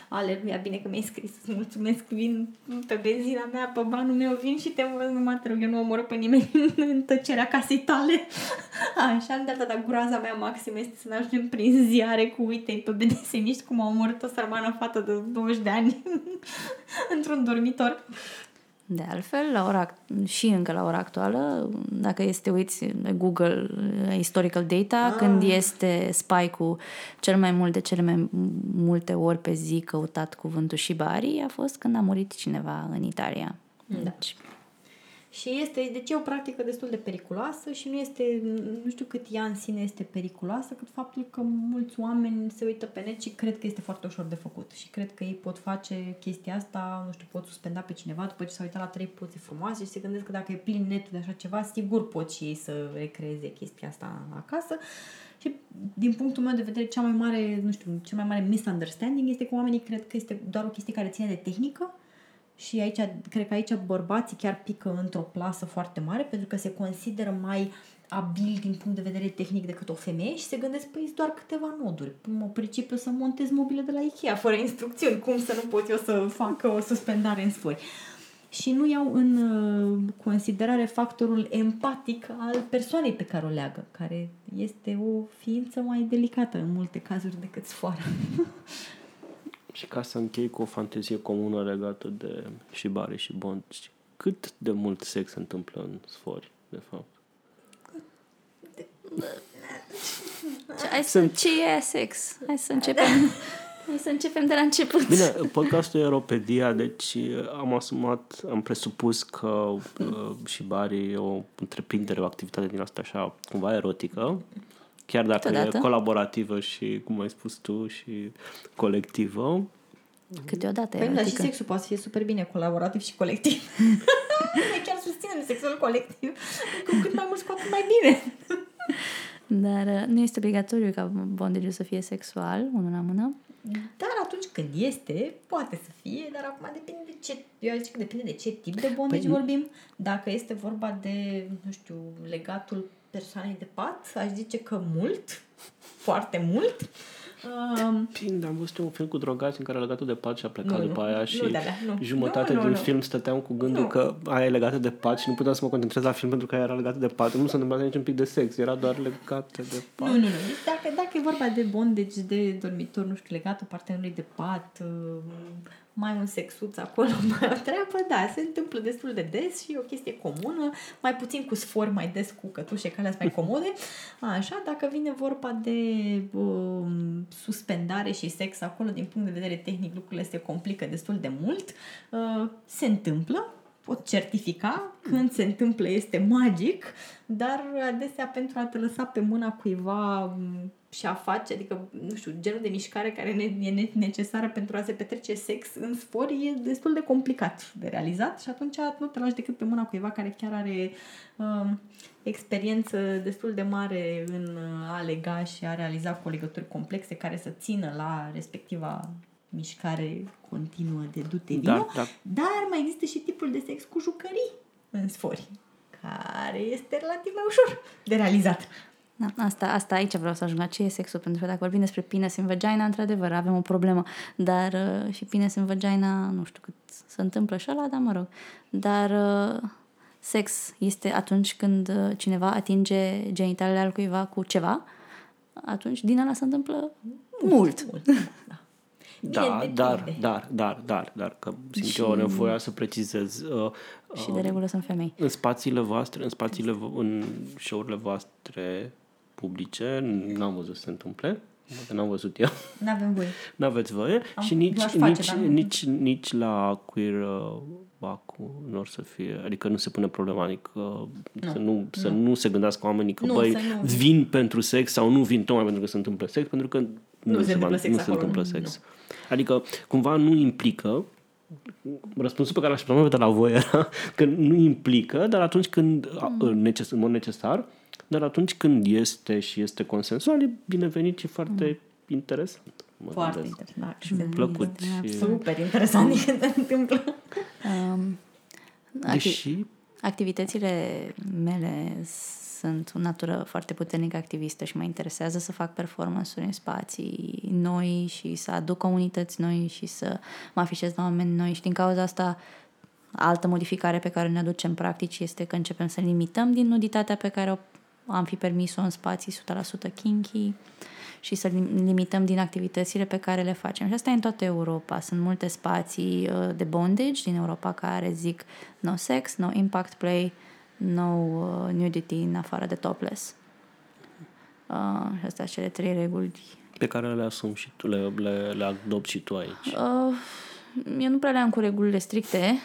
aleluia, bine că mi-ai scris, îți mulțumesc, vin pe benzina mea, pe banul meu, vin și te învăț, nu mă te rog, eu nu omoră pe nimeni în tăcerea casei tale. Așa, de data, dar groaza mea maximă este să ne ajungem prin ziare cu uite pe BDSM-iști cum au omorât o sărmană fată de 20 de ani într-un dormitor. De altfel, la ora, act- și încă la ora actuală, dacă este uiți pe Google uh, Historical Data, ah. când este spike-ul cel mai mult de cele mai multe ori pe zi căutat cuvântul Shibari, a fost când a murit cineva în Italia. Da. Deci, Și este, deci e o practică destul de periculoasă și nu este, nu știu cât ea în sine este periculoasă, cât faptul că mulți oameni se uită pe net și cred că este foarte ușor de făcut și cred că ei pot face chestia asta, nu știu, pot suspenda pe cineva după ce s-a uitat la trei poze frumoase și se gândesc că dacă e plin netul de așa ceva, sigur pot și ei să recreeze chestia asta acasă. Și din punctul meu de vedere, cea mai mare, nu știu, cel mai mare misunderstanding este că oamenii cred că este doar o chestie care ține de tehnică și aici, cred că aici bărbații chiar pică într-o plasă foarte mare pentru că se consideră mai abil din punct de vedere tehnic decât o femeie și se gândesc, păi sunt doar câteva noduri. Mă pricep eu să montez mobile de la Ikea fără instrucțiuni. Cum să nu pot eu să fac o suspendare în sfori? Și nu iau în uh, considerare factorul empatic al persoanei pe care o leagă, care este o ființă mai delicată în multe cazuri decât sfoara. Și ca să închei cu o fantezie comună legată de Shibari și Bond, cât de mult sex se întâmplă în sfori, de fapt? ce, hai să, ce e sex? Hai să începem. Hai să începem de la început. Bine, podcastul e Aeropedia, deci uh, am asumat, am presupus că uh, Shibari e o întreprindere, o activitate din asta așa, cumva erotică, chiar dacă Totodată. e colaborativă și, cum ai spus tu, și colectivă. Câteodată Păi, dar și erotică. sexul poate să fie super bine colaborativ și colectiv. Noi chiar susținem sexul colectiv. Cu cât mai mult, cu atât mai bine. Dar uh, nu este obligatoriu ca bondage să fie sexual, unul la mână. Dar atunci când este, poate să fie, dar acum depinde de ce, eu aș zice că depinde de ce tip de bondage Păi- vorbim. Dacă este vorba de, nu știu, legatul persoanei de pat, aș zice că mult, foarte mult. Um, Fiind, am văzut un film cu drogați în care legatul de pat și a plecat Nu, după nu, aia nu și de alea, nu. jumătate Nu, nu, din nu. film stăteam cu gândul Nu. că aia e legată de pat și nu puteam să mă concentrez la film pentru că aia era legată de pat. Nu se întâmpla nici un pic de sex, era doar legată de pat. Nu, nu, nu. Deci dacă, dacă e vorba de bondage, de dormitor, nu știu, legatul partenerului de pat, uh, mai un sexuț acolo, mai o treabă, da, se întâmplă destul de des și e o chestie comună, mai puțin cu sfori, mai des cu cătușe, care sunt mai comode. Așa, dacă vine vorba de um, suspendare și sex acolo, din punct de vedere tehnic, lucrurile se complică destul de mult. Uh, se întâmplă, pot certifica când se întâmplă este magic, dar adesea pentru a te lăsa pe mâna cuiva m, și a face, adică, nu știu, genul de mișcare care ne, e ne- necesară pentru a se petrece sex în spor e destul de complicat de realizat și atunci nu te lași decât pe mâna cuiva care chiar are um, experiență destul de mare în a lega și a realiza cu legături complexe care să țină la respectiva mișcare continuă de dute vino, Dar, dar dar mai există și tipul de sex cu jucării în sfori, care este relativ mai ușor de realizat. Da, asta, asta aici vreau să ajung la ce e sexul, pentru că dacă vorbim despre penis în vagina, într-adevăr, avem o problemă, dar uh, și penis în vagina, nu știu cât se întâmplă și ăla, dar mă rog. Dar uh, sex este atunci când uh, cineva atinge genitalele al cuiva cu ceva, atunci din ăla se întâmplă mult. Mult, da. Da, Bine, dar, depinde. dar, dar, dar, dar, că simt și... eu nevoia să precizez. Uh, Și de regulă sunt femei. în spațiile voastre, în spațiile, vo- în show-urile voastre publice, n-am văzut să se întâmple, poate n-am văzut eu, N-avem voie. n-aveți voie Am- și nici, l-aș face, nici, dar nu. nici, nici la queer uh, Bacu nu or să fie, adică nu se pune problema, adică nu, să, nu, să nu. se gândească oamenii că Nu, băi, să nu. vin pentru sex sau nu vin tocmai pentru că se întâmplă sex, pentru că nu, se întâmplă va- sex nu se acolo, întâmplă nu, sex. Adică cumva nu implică Răspunsul pe care l-aș putea de la voi era că nu implică, dar atunci când, mm. neces- în mod necesar, dar atunci când este și este consensual, e binevenit și foarte interesant. Mă Foarte gândesc. interesant. Și plăcut. Și, Super interesant ce se întâmplă. Um, acti- deși, Activitățile mele sunt o natură foarte puternic activistă și mă interesează să fac performance-uri în spații noi și să aduc comunități noi și să mă afișez la oameni noi și din cauza asta altă modificare pe care ne aducem practici este că începem să limităm din nuditatea pe care o am fi permis-o în spații 100% kinky și să lim- limităm din activitățile pe care le facem. Și asta e în toată Europa. Sunt multe spații uh, de bondage din Europa care zic no sex, no impact play, no uh, nudity în afară de topless. Uh, și astea sunt cele trei reguli. pe care le asum și tu, le, le, le adopt și tu aici. Uh, eu nu prea le am cu regulile stricte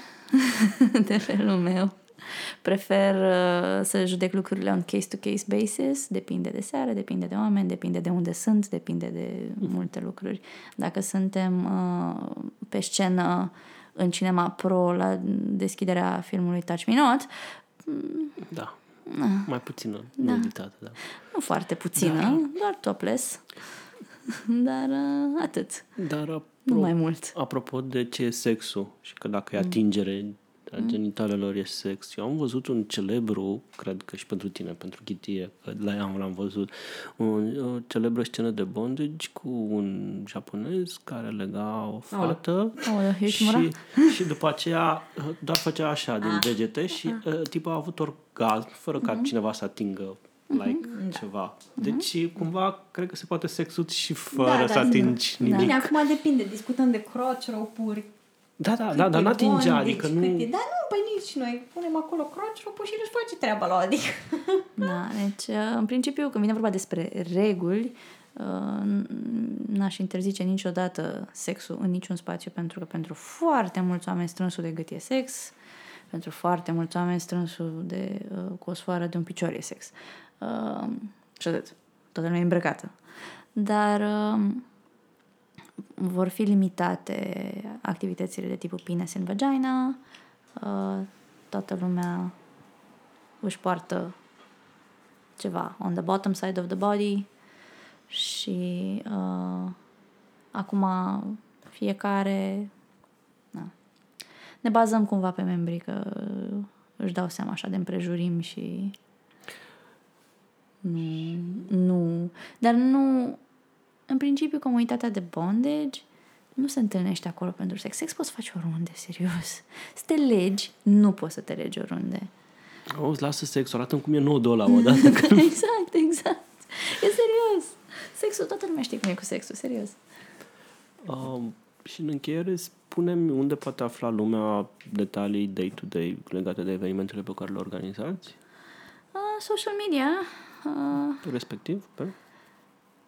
de felul meu. Prefer uh, să judec lucrurile on case-to-case basis, depinde de seară, depinde de oameni, depinde de unde sunt, depinde de multe lucruri. Dacă suntem uh, pe scenă în Cinema Pro la deschiderea filmului Touch Me Not, Da. Ah. Mai puțină nuditate, da. nu foarte puțină, doar topless, dar uh, atât, Dar apro- nu mai mult. apropo de ce e sexul și că dacă e atingere a genitalelor e sex. Eu am văzut un celebru, cred că și pentru tine, pentru Ghitie, că la ea l-am văzut, un, o celebră scenă de bondage cu un japonez care lega o fată Aoleu, ești mura? și, și după aceea uh, doar făcea așa din degete și uh, tipul a avut orgasm fără ca cineva să atingă like ceva. Deci cumva cred că se poate sexut și fără Da, da, să da. atingi nimic. Bine, acum depinde. Discutăm de crotch rope-uri. Da, da, cât da, dar e n-atingea, bondage, adică nu... cât E, da, nu, păi nici noi punem acolo crotch rope și își face treaba la adică. Da, deci, uh, în principiu, când vine vorba despre reguli, uh, n- n-aș interzice niciodată sexul în niciun spațiu, pentru că pentru foarte mulți oameni strânsul de gât e sex, pentru foarte mulți oameni strânsul de, uh, cu o sfoară de un picior e sex. Uh, și atât. Toată lumea e îmbrăcată. Dar uh, vor fi limitate activitățile de tipul penis în vagina, uh, toată lumea își poartă ceva on the bottom side of the body și uh, acum fiecare na, ne bazăm cumva pe membrii că își dau seama așa de împrejurim și nu, nu, dar nu în principiu comunitatea de bondage nu se întâlnește acolo pentru sex. Sex poți face oriunde, serios. Să te legi, nu poți să te legi oriunde. Auzi, lasă sexul, arată cum e nodul ăla odată. exact, exact. E serios. Sexul, toată lumea știe cum e cu sexul, serios. uh, și în încheiere, spune-mi unde poate afla lumea detalii day-to-day legate de evenimentele pe care le organizați, Uh, social media, uh, respectiv, pe...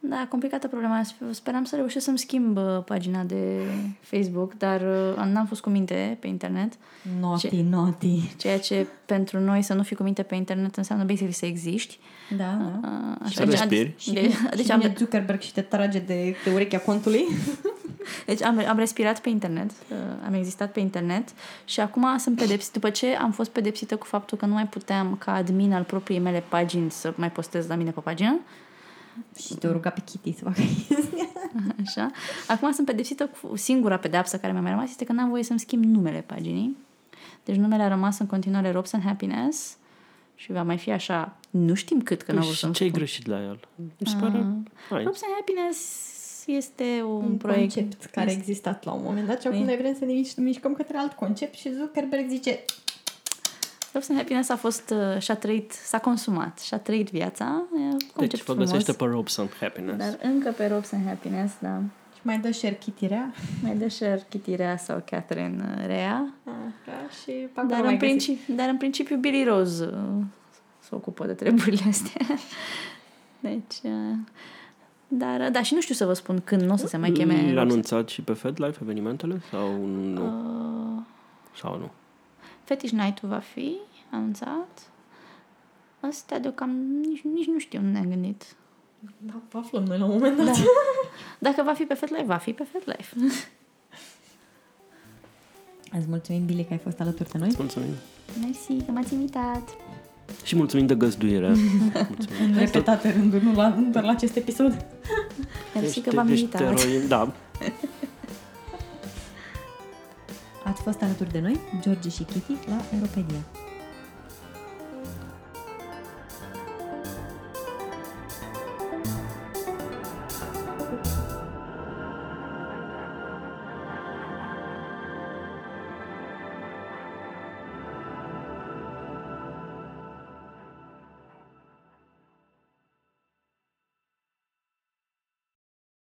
Da, complicată problema. Speram să reușesc să-mi schimb uh, pagina de Facebook, dar uh, n-am fost cu minte pe internet. Naughty, Ce- naughty. Ceea ce pentru noi să nu fii cu minte pe internet înseamnă basically să existi. Da, da. Uh, Să respiri. Și, De, deci, deci, și am, vine Zuckerberg și te trage de, de urechea contului. deci am, am respirat pe internet, uh, am existat pe internet și acum sunt pedepsită. După ce am fost pedepsită cu faptul că nu mai puteam ca admin al propriei mele pagini să mai postez la mine pe pagină, și te ruga pe Kitty să facă chestia. Așa. Acum sunt pedepsită cu singura pedeapsă care mi-a mai rămas este că n-am voie să-mi schimb numele paginii. Deci numele a rămas în continuare Robs and Happiness și va mai fi așa, nu știm cât că n-au vrut și să-mi ce-i spun. greșit la el? Mi se pare... Hai. Robs and Happiness este un, Un proiect concept care a existat la un moment dat și acum E. noi vrem să ne miș- mișcăm către alt concept și Zuckerberg zice Robs and Happiness a fost, uh, și-a trăit, s-a consumat, și-a trăit viața. E un concept Deci vă frumos, găsește pe Robes and Happiness. dar încă pe Robs and Happiness, da. și mai dă share Kitty rea. Mai dă share Kitty Rea sau Catherine uh, Rea. Așa, și pe acolo Dar mai în, găsiți. principiu, dar în principiu Billy Rose uh, se ocupă de treburile astea. Deci, uh, dar, uh, da, și nu știu să vă spun când nu o să se mai cheme L-a Roxette. anunțat și pe FedLife evenimentele sau nu? Uh, Sau nu? Fetish Night-ul va fi anunțat. Astea deocamdată nici, nici nu știu, nu ne-am gândit. Da, vă aflăm noi la un moment dat. Da. Dacă va fi pe FedLife, va fi pe FedLife. Îți mulțumim, Billy, că ai fost alături de noi. Îți mulțumim. Mersi că m-ați invitat. Și mulțumim de găzduire. mulțumim. În repetate rânduri, nu, la, nu doar la acest episod. Mersi că Ești- v-am ești invitat. eroin, da. Ați fost alături de noi, George și Kitty, la Europedia.